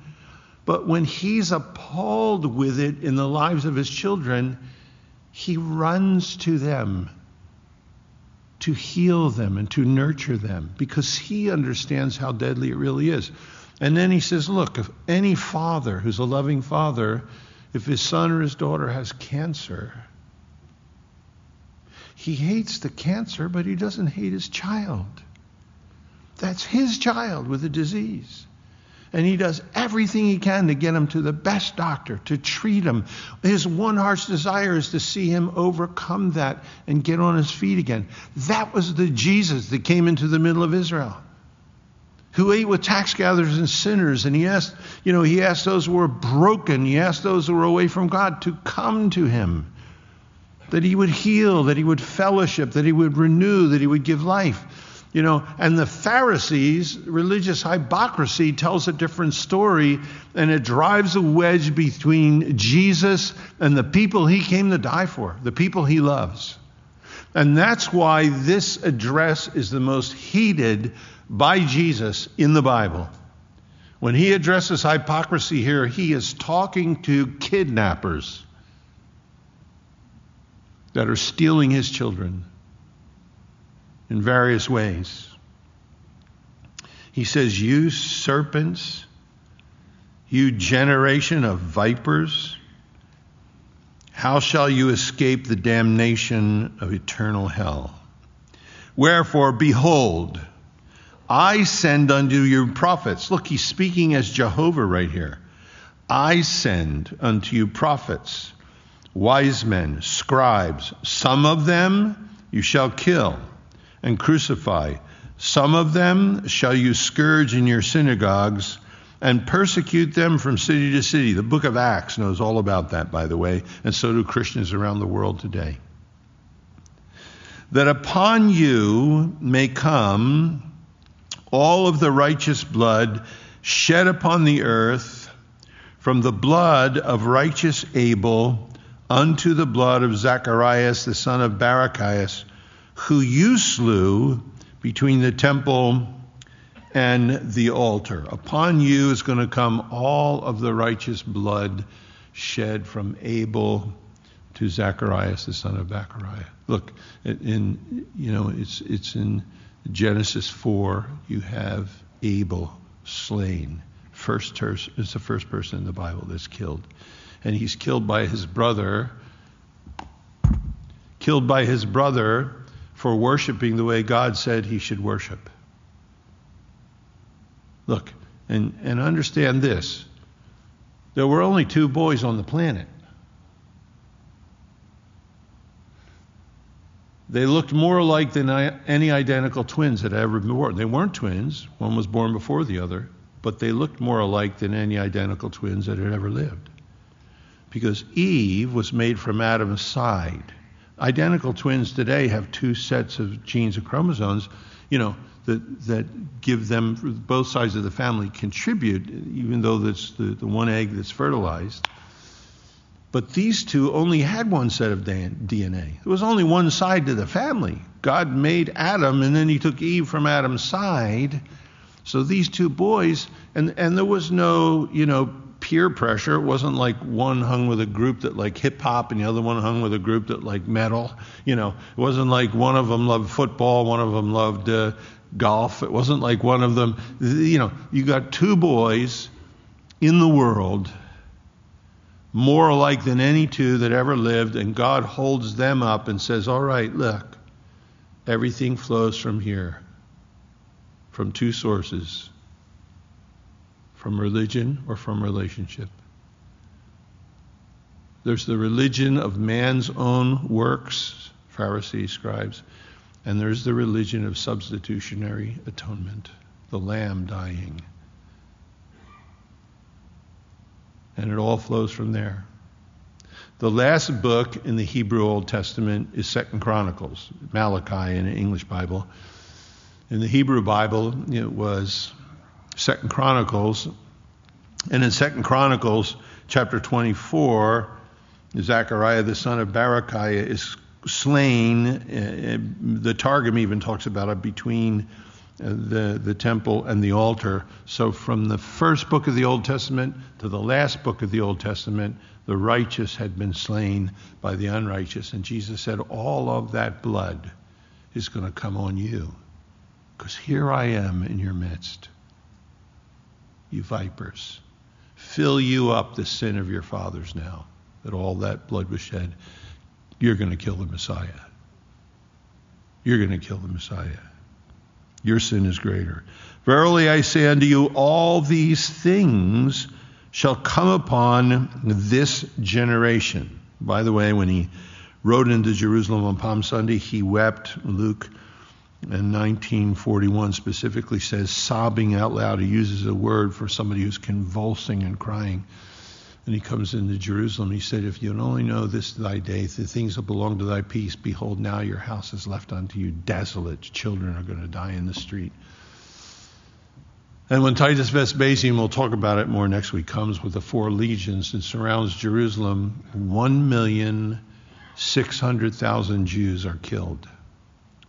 But when he's appalled with it in the lives of his children, he runs to them to heal them and to nurture them because he understands how deadly it really is. And then he says, Look, if any father who's a loving father, if his son or his daughter has cancer, he hates the cancer, but he doesn't hate his child. That's his child with a disease. And he does everything he can to get him to the best doctor, to treat him. His one heart's desire is to see him overcome that and get on his feet again. That was the Jesus that came into the middle of Israel who ate with tax gatherers and sinners. And he asked, you know, he asked those who were broken, he asked those who were away from God to come to him, that he would heal, that he would fellowship, that he would renew, that he would give life. You know, and the Pharisees, religious hypocrisy tells a different story, and it drives a wedge between Jesus and the people he came to die for, the people he loves. And that's why this address is the most heated by Jesus in the Bible. When he addresses hypocrisy here, he is talking to kidnappers that are stealing his children in various ways. He says, You serpents, you generation of vipers, how shall you escape the damnation of eternal hell? Wherefore, behold, I send unto you prophets. Look, he's speaking as Jehovah right here. I send unto you prophets, wise men, scribes. Some of them you shall kill and crucify. Some of them shall you scourge in your synagogues and persecute them from city to city. The book of Acts knows all about that, by the way, and so do Christians around the world today. That upon you may come all of the righteous blood shed upon the earth, from the blood of righteous Abel unto the blood of Zacharias the son of Barachias, who you slew between the temple and the altar. Upon you is going to come all of the righteous blood shed from Abel to Zacharias the son of Barachiah. Look, in you know it's it's in Genesis 4, you have Abel slain. First ter- is the first person in the Bible that's killed. And he's killed by his brother, killed by his brother for worshiping the way God said he should worship. Look, and, and understand this there were only two boys on the planet. They looked more alike than any identical twins that had ever been born. They weren't twins, one was born before the other, but they looked more alike than any identical twins that had ever lived. Because Eve was made from Adam's side. Identical twins today have two sets of genes and chromosomes, you know, that, that give them, both sides of the family contribute, even though that's the, the one egg that's fertilized. But these two only had one set of DNA. There was only one side to the family. God made Adam, and then he took Eve from Adam's side. So these two boys, and, and there was no, you know, peer pressure. It wasn't like one hung with a group that like hip hop and the other one hung with a group that like metal. You know, it wasn't like one of them loved football, one of them loved uh, golf. It wasn't like one of them, you know, you got two boys in the world more alike than any two that ever lived, and God holds them up and says, All right, look, everything flows from here, from two sources from religion or from relationship. There's the religion of man's own works, Pharisees, scribes, and there's the religion of substitutionary atonement, the lamb dying. and it all flows from there. The last book in the Hebrew Old Testament is Second Chronicles, Malachi in the English Bible. In the Hebrew Bible, it was Second Chronicles, and in Second Chronicles, chapter 24, Zechariah the son of Barachiah is slain. Uh, the Targum even talks about it between the, the temple and the altar. So, from the first book of the Old Testament to the last book of the Old Testament, the righteous had been slain by the unrighteous. And Jesus said, All of that blood is going to come on you. Because here I am in your midst, you vipers. Fill you up the sin of your fathers now, that all that blood was shed. You're going to kill the Messiah. You're going to kill the Messiah. Your sin is greater. Verily I say unto you, all these things shall come upon this generation. By the way, when he rode into Jerusalem on Palm Sunday, he wept. Luke in 1941 specifically says sobbing out loud. He uses a word for somebody who's convulsing and crying. And he comes into Jerusalem. He said, If you only know this thy day, the things that belong to thy peace, behold, now your house is left unto you desolate. Children are going to die in the street. And when Titus Vespasian, we'll talk about it more next week, comes with the four legions and surrounds Jerusalem, one million six hundred thousand Jews are killed.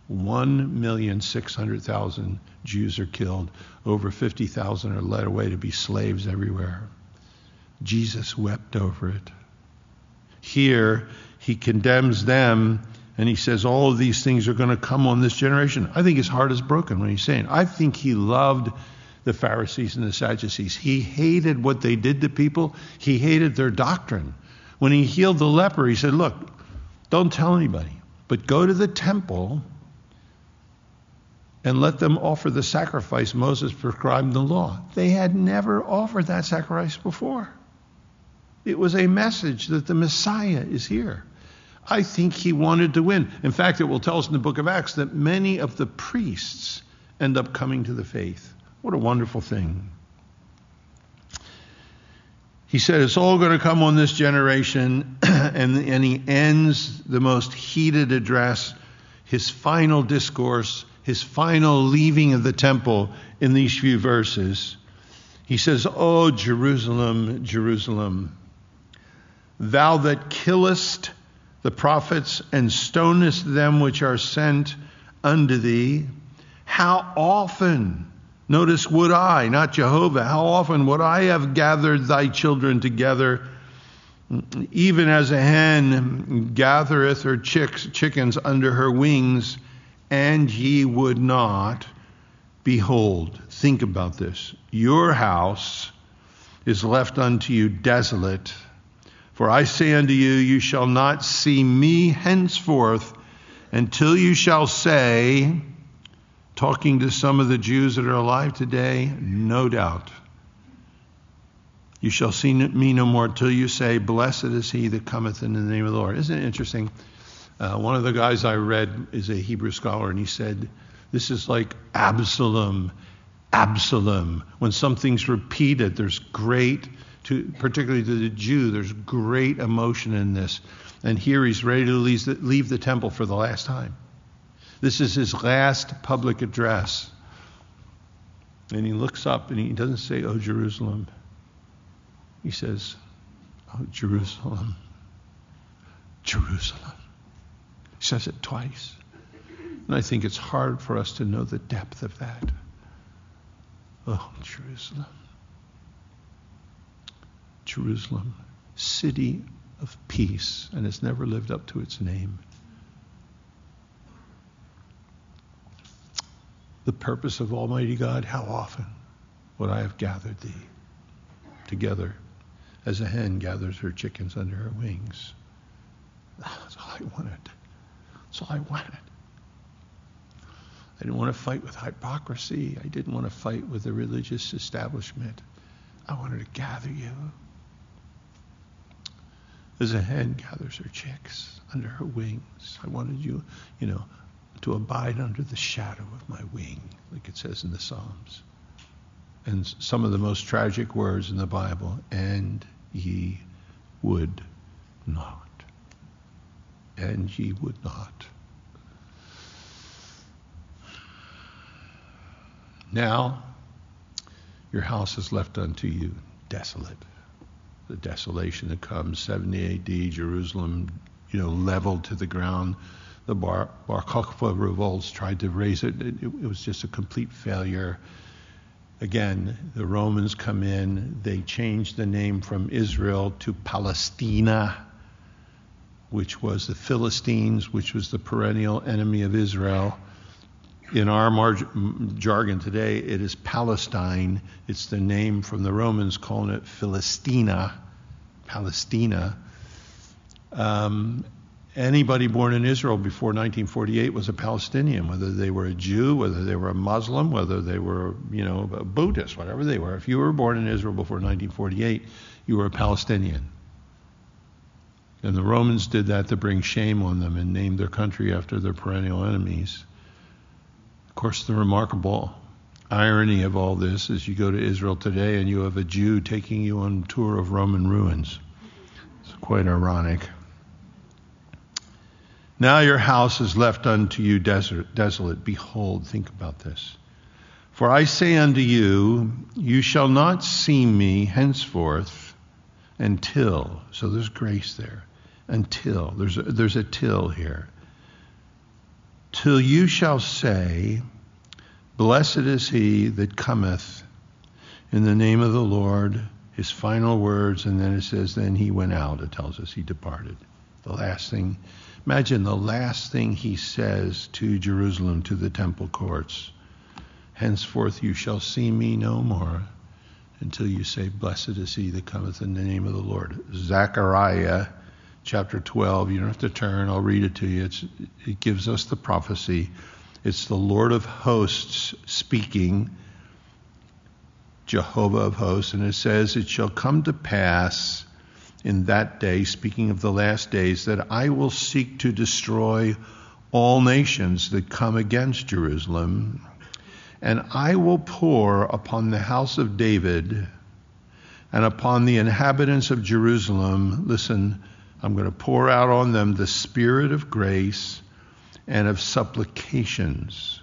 One million six hundred thousand Jews are killed. Over 50,000 are led away to be slaves everywhere. Jesus wept over it. Here, he condemns them and he says all of these things are going to come on this generation. I think his heart is broken when he's saying, I think he loved the Pharisees and the Sadducees. He hated what they did to people, he hated their doctrine. When he healed the leper, he said, Look, don't tell anybody, but go to the temple and let them offer the sacrifice Moses prescribed in the law. They had never offered that sacrifice before. It was a message that the Messiah is here. I think he wanted to win. In fact, it will tell us in the book of Acts that many of the priests end up coming to the faith. What a wonderful thing. He said, It's all going to come on this generation. and, and he ends the most heated address, his final discourse, his final leaving of the temple in these few verses. He says, Oh, Jerusalem, Jerusalem Thou that killest the prophets and stonest them which are sent unto thee, how often, notice, would I, not Jehovah, how often would I have gathered thy children together, even as a hen gathereth her chicks, chickens under her wings, and ye would not? Behold, think about this. Your house is left unto you desolate for I say unto you, you shall not see me henceforth until you shall say, talking to some of the Jews that are alive today, no doubt. You shall see me no more till you say, Blessed is he that cometh in the name of the Lord. Isn't it interesting? Uh, one of the guys I read is a Hebrew scholar, and he said, This is like Absalom. Absalom. When something's repeated, there's great to, particularly to the Jew, there's great emotion in this. And here he's ready to leave the, leave the temple for the last time. This is his last public address. And he looks up and he doesn't say, Oh, Jerusalem. He says, Oh, Jerusalem. Jerusalem. He says it twice. And I think it's hard for us to know the depth of that. Oh, Jerusalem. Jerusalem, city of peace, and has never lived up to its name. The purpose of Almighty God, how often would I have gathered thee together as a hen gathers her chickens under her wings? That's all I wanted. That's all I wanted. I didn't want to fight with hypocrisy. I didn't want to fight with the religious establishment. I wanted to gather you as a hen gathers her chicks under her wings. I wanted you, you know, to abide under the shadow of my wing, like it says in the Psalms. And some of the most tragic words in the Bible, and ye would not. And ye would not. Now, your house is left unto you desolate the desolation that comes, 70 AD, Jerusalem, you know, leveled to the ground. The Bar, Bar Kokhba revolts tried to raise it. it. It was just a complete failure. Again, the Romans come in, they change the name from Israel to Palestina, which was the Philistines, which was the perennial enemy of Israel. In our mar- jargon today, it is Palestine. It's the name from the Romans calling it Philistina, Palestina. Um, anybody born in Israel before 1948 was a Palestinian, whether they were a Jew, whether they were a Muslim, whether they were, you know, a Buddhist, whatever they were. If you were born in Israel before 1948, you were a Palestinian. And the Romans did that to bring shame on them and named their country after their perennial enemies. Of course, the remarkable irony of all this is you go to Israel today and you have a Jew taking you on a tour of Roman ruins. It's quite ironic. Now your house is left unto you desert, desolate. Behold, think about this. For I say unto you, you shall not see me henceforth until, so there's grace there, until, there's a, there's a till here, till you shall say, Blessed is he that cometh in the name of the Lord, his final words, and then it says, then he went out. It tells us he departed. The last thing, imagine the last thing he says to Jerusalem, to the temple courts. Henceforth you shall see me no more until you say, Blessed is he that cometh in the name of the Lord. Zechariah chapter 12, you don't have to turn, I'll read it to you. It's, it gives us the prophecy. It's the Lord of hosts speaking, Jehovah of hosts, and it says, It shall come to pass in that day, speaking of the last days, that I will seek to destroy all nations that come against Jerusalem, and I will pour upon the house of David and upon the inhabitants of Jerusalem, listen, I'm going to pour out on them the spirit of grace and of supplications.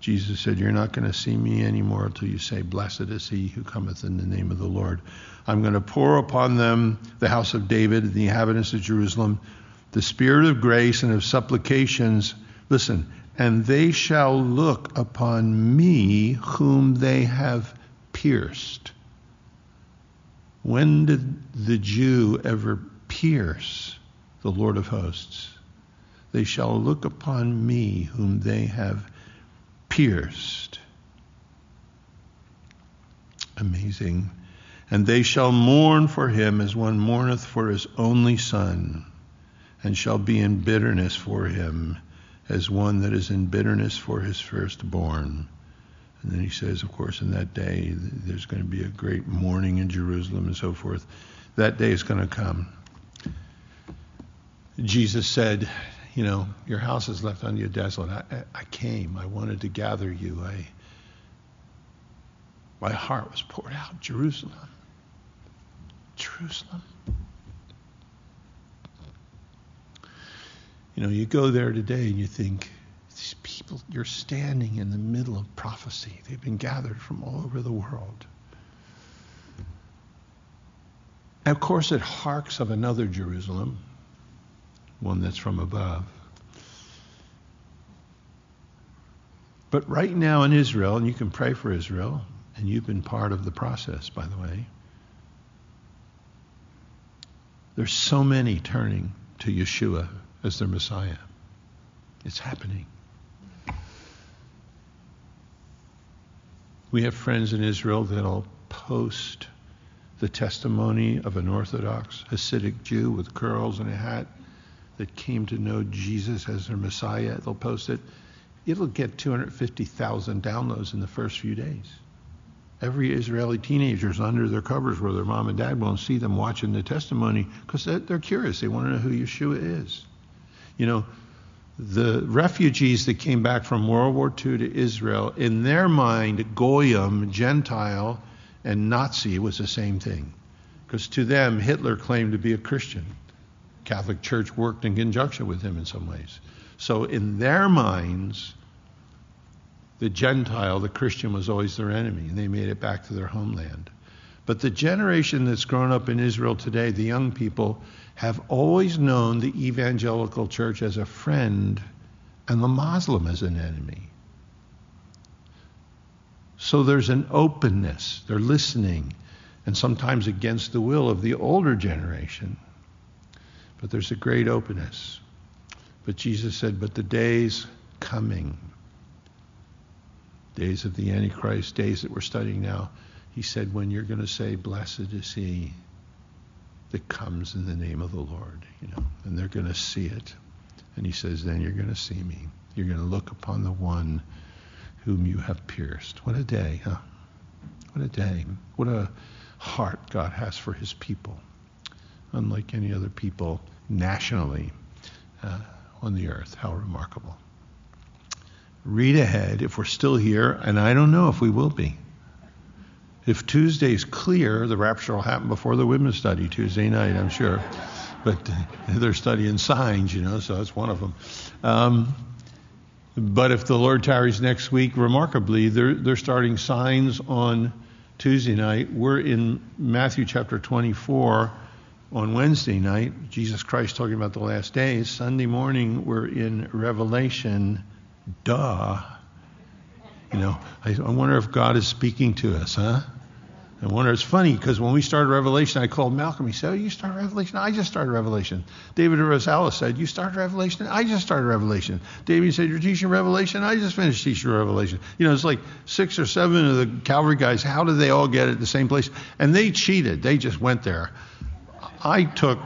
Jesus said, You're not going to see me anymore until you say, Blessed is he who cometh in the name of the Lord. I'm going to pour upon them, the house of David, and the inhabitants of Jerusalem, the spirit of grace and of supplications. Listen, and they shall look upon me whom they have pierced. When did the Jew ever pierce the Lord of hosts? They shall look upon me whom they have pierced. Amazing. And they shall mourn for him as one mourneth for his only son, and shall be in bitterness for him as one that is in bitterness for his firstborn. And then he says, of course, in that day, there's going to be a great mourning in Jerusalem and so forth. That day is going to come. Jesus said, you know, your house is left unto you desolate. I, I came. I wanted to gather you. I, my heart was poured out. Jerusalem. Jerusalem. You know, you go there today and you think, these people, you're standing in the middle of prophecy. They've been gathered from all over the world. And of course, it harks of another Jerusalem, one that's from above. But right now in Israel, and you can pray for Israel, and you've been part of the process, by the way, there's so many turning to Yeshua as their Messiah. It's happening. We have friends in Israel that'll post the testimony of an Orthodox Hasidic Jew with curls and a hat that came to know Jesus as their Messiah. They'll post it. It'll get 250,000 downloads in the first few days. Every Israeli teenager is under their covers where their mom and dad won't see them watching the testimony because they're curious. They want to know who Yeshua is. You know, the refugees that came back from World War II to Israel, in their mind, Goyim, Gentile, and Nazi was the same thing. Because to them, Hitler claimed to be a Christian. Catholic Church worked in conjunction with him in some ways. So in their minds, the Gentile, the Christian, was always their enemy, and they made it back to their homeland. But the generation that's grown up in Israel today, the young people, have always known the evangelical church as a friend and the Muslim as an enemy. So there's an openness. They're listening, and sometimes against the will of the older generation. But there's a great openness. But Jesus said, But the days coming, days of the Antichrist, days that we're studying now, he said, When you're going to say, Blessed is he that comes in the name of the Lord, you know, and they're going to see it. And he says, then you're going to see me. You're going to look upon the one whom you have pierced. What a day, huh? What a day. What a heart God has for his people, unlike any other people nationally uh, on the earth. How remarkable. Read ahead if we're still here, and I don't know if we will be. If Tuesday's clear, the rapture will happen before the women's study Tuesday night, I'm sure. But they're studying signs, you know, so that's one of them. Um, but if the Lord tarries next week, remarkably, they're, they're starting signs on Tuesday night. We're in Matthew chapter 24 on Wednesday night. Jesus Christ talking about the last days. Sunday morning, we're in Revelation. Duh. You know, I, I wonder if God is speaking to us, huh? I wonder, it's funny because when we started Revelation, I called Malcolm. He said, Oh, you started Revelation? I just started Revelation. David Rosales said, You started Revelation? I just started Revelation. David said, You're teaching Revelation? I just finished teaching Revelation. You know, it's like six or seven of the Calvary guys. How did they all get at the same place? And they cheated. They just went there. I took,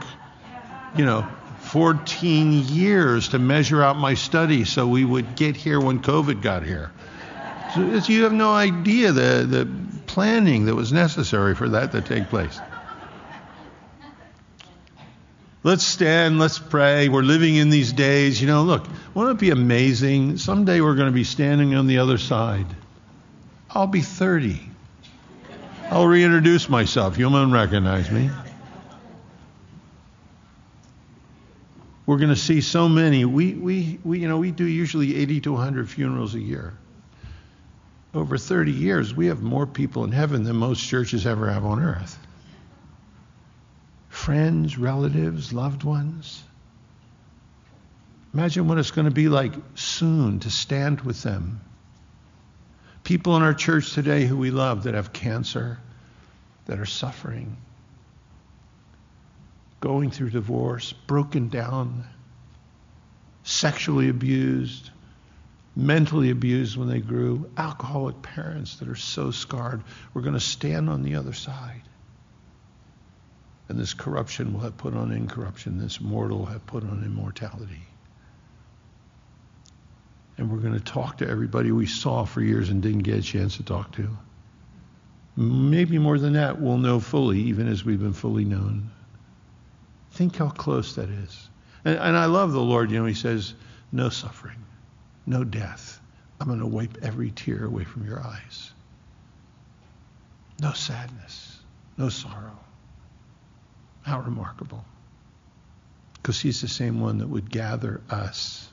you know, 14 years to measure out my study so we would get here when COVID got here. So you have no idea the, the planning that was necessary for that to take place. Let's stand, let's pray. We're living in these days. You know, look, won't it be amazing? Someday we're going to be standing on the other side. I'll be 30. I'll reintroduce myself. You won't recognize me. We're going to see so many. We, we, we, you know, we do usually 80 to 100 funerals a year over 30 years, we have more people in heaven than most churches ever have on earth. Friends, relatives, loved ones. Imagine what it's going to be like soon to stand with them. People in our church today who we love that have cancer, that are suffering, going through divorce, broken down, sexually abused, mentally abused when they grew, alcoholic parents that are so scarred. We're going to stand on the other side. And this corruption will have put on incorruption, this mortal will have put on immortality. And we're going to talk to everybody we saw for years and didn't get a chance to talk to. Maybe more than that, we'll know fully, even as we've been fully known. Think how close that is. And, and I love the Lord, you know, He says, no suffering no death. I'm going to wipe every tear away from your eyes. No sadness, no sorrow. How remarkable. Because he's the same one that would gather us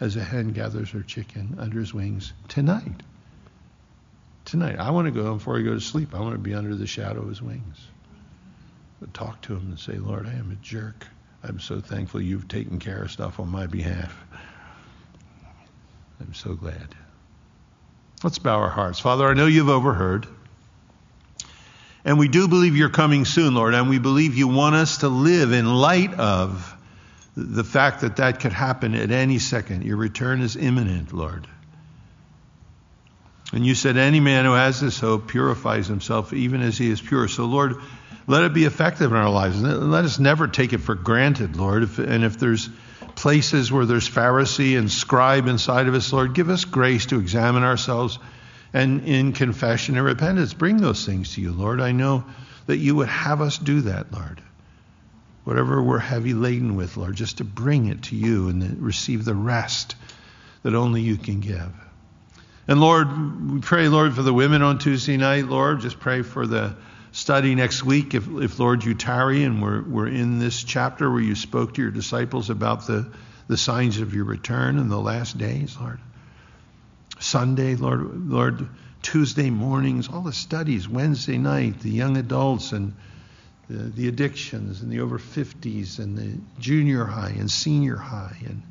as a hen gathers her chicken under his wings tonight. Tonight. I want to go before I go to sleep. I want to be under the shadow of his wings. But talk to him and say, Lord, I am a jerk. I'm so thankful you've taken care of stuff on my behalf. I'm so glad. Let's bow our hearts. Father, I know you've overheard. And we do believe you're coming soon, Lord, and we believe you want us to live in light of the fact that that could happen at any second. Your return is imminent, Lord. And you said, Any man who has this hope purifies himself even as he is pure. So, Lord, let it be effective in our lives. Let us never take it for granted, Lord. and if there's places where there's Pharisee and scribe inside of us, Lord, give us grace to examine ourselves and in confession and repentance, bring those things to you, Lord. I know that you would have us do that, Lord. Whatever we're heavy laden with, Lord, just to bring it to you and receive the rest that only you can give. And Lord, we pray, Lord, for the women on Tuesday night, Lord. Just pray for the study next week, if, if Lord, you tarry, and we're, we're in this chapter where you spoke to your disciples about the, the signs of your return in the last days, Lord. Sunday, Lord, Lord, Tuesday mornings, all the studies, Wednesday night, the young adults and the, the addictions and the over 50s and the junior high and senior high and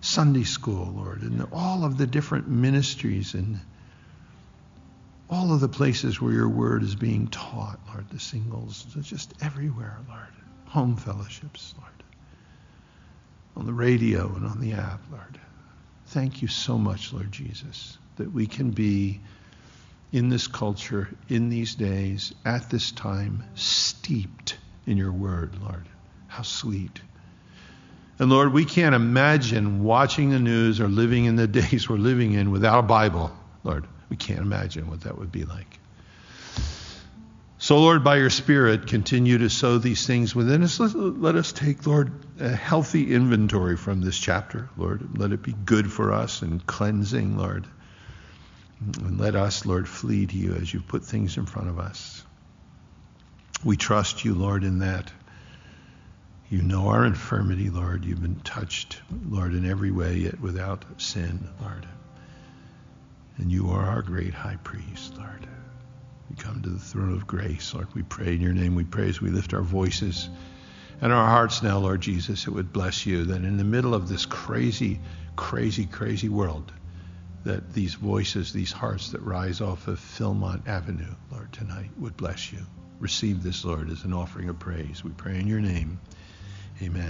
Sunday school, Lord, and all of the different ministries and all of the places where your word is being taught, Lord, the singles, just everywhere, Lord. Home fellowships, Lord. On the radio and on the app, Lord. Thank you so much, Lord Jesus, that we can be in this culture, in these days, at this time, steeped in your word, Lord. How sweet. And Lord, we can't imagine watching the news or living in the days we're living in without a Bible, Lord. We can't imagine what that would be like. So, Lord, by your Spirit, continue to sow these things within us. Let, let, us take, Lord, a healthy inventory from this chapter, Lord. Let it be good for us and cleansing, Lord. And let us, Lord, flee to you as you put things in front of us. We trust you, Lord, in that. You know our infirmity, Lord. You've been touched, Lord, in every way, yet without sin, Lord. And you are our great high priest, Lord. We come to the throne of grace, Lord. We pray in your name. We praise. We lift our voices and our hearts now, Lord Jesus. It would bless you that in the middle of this crazy, crazy, crazy world, that these voices, these hearts that rise off of Philmont Avenue, Lord, tonight would bless you. Receive this, Lord, as an offering of praise. We pray in your name. Amen.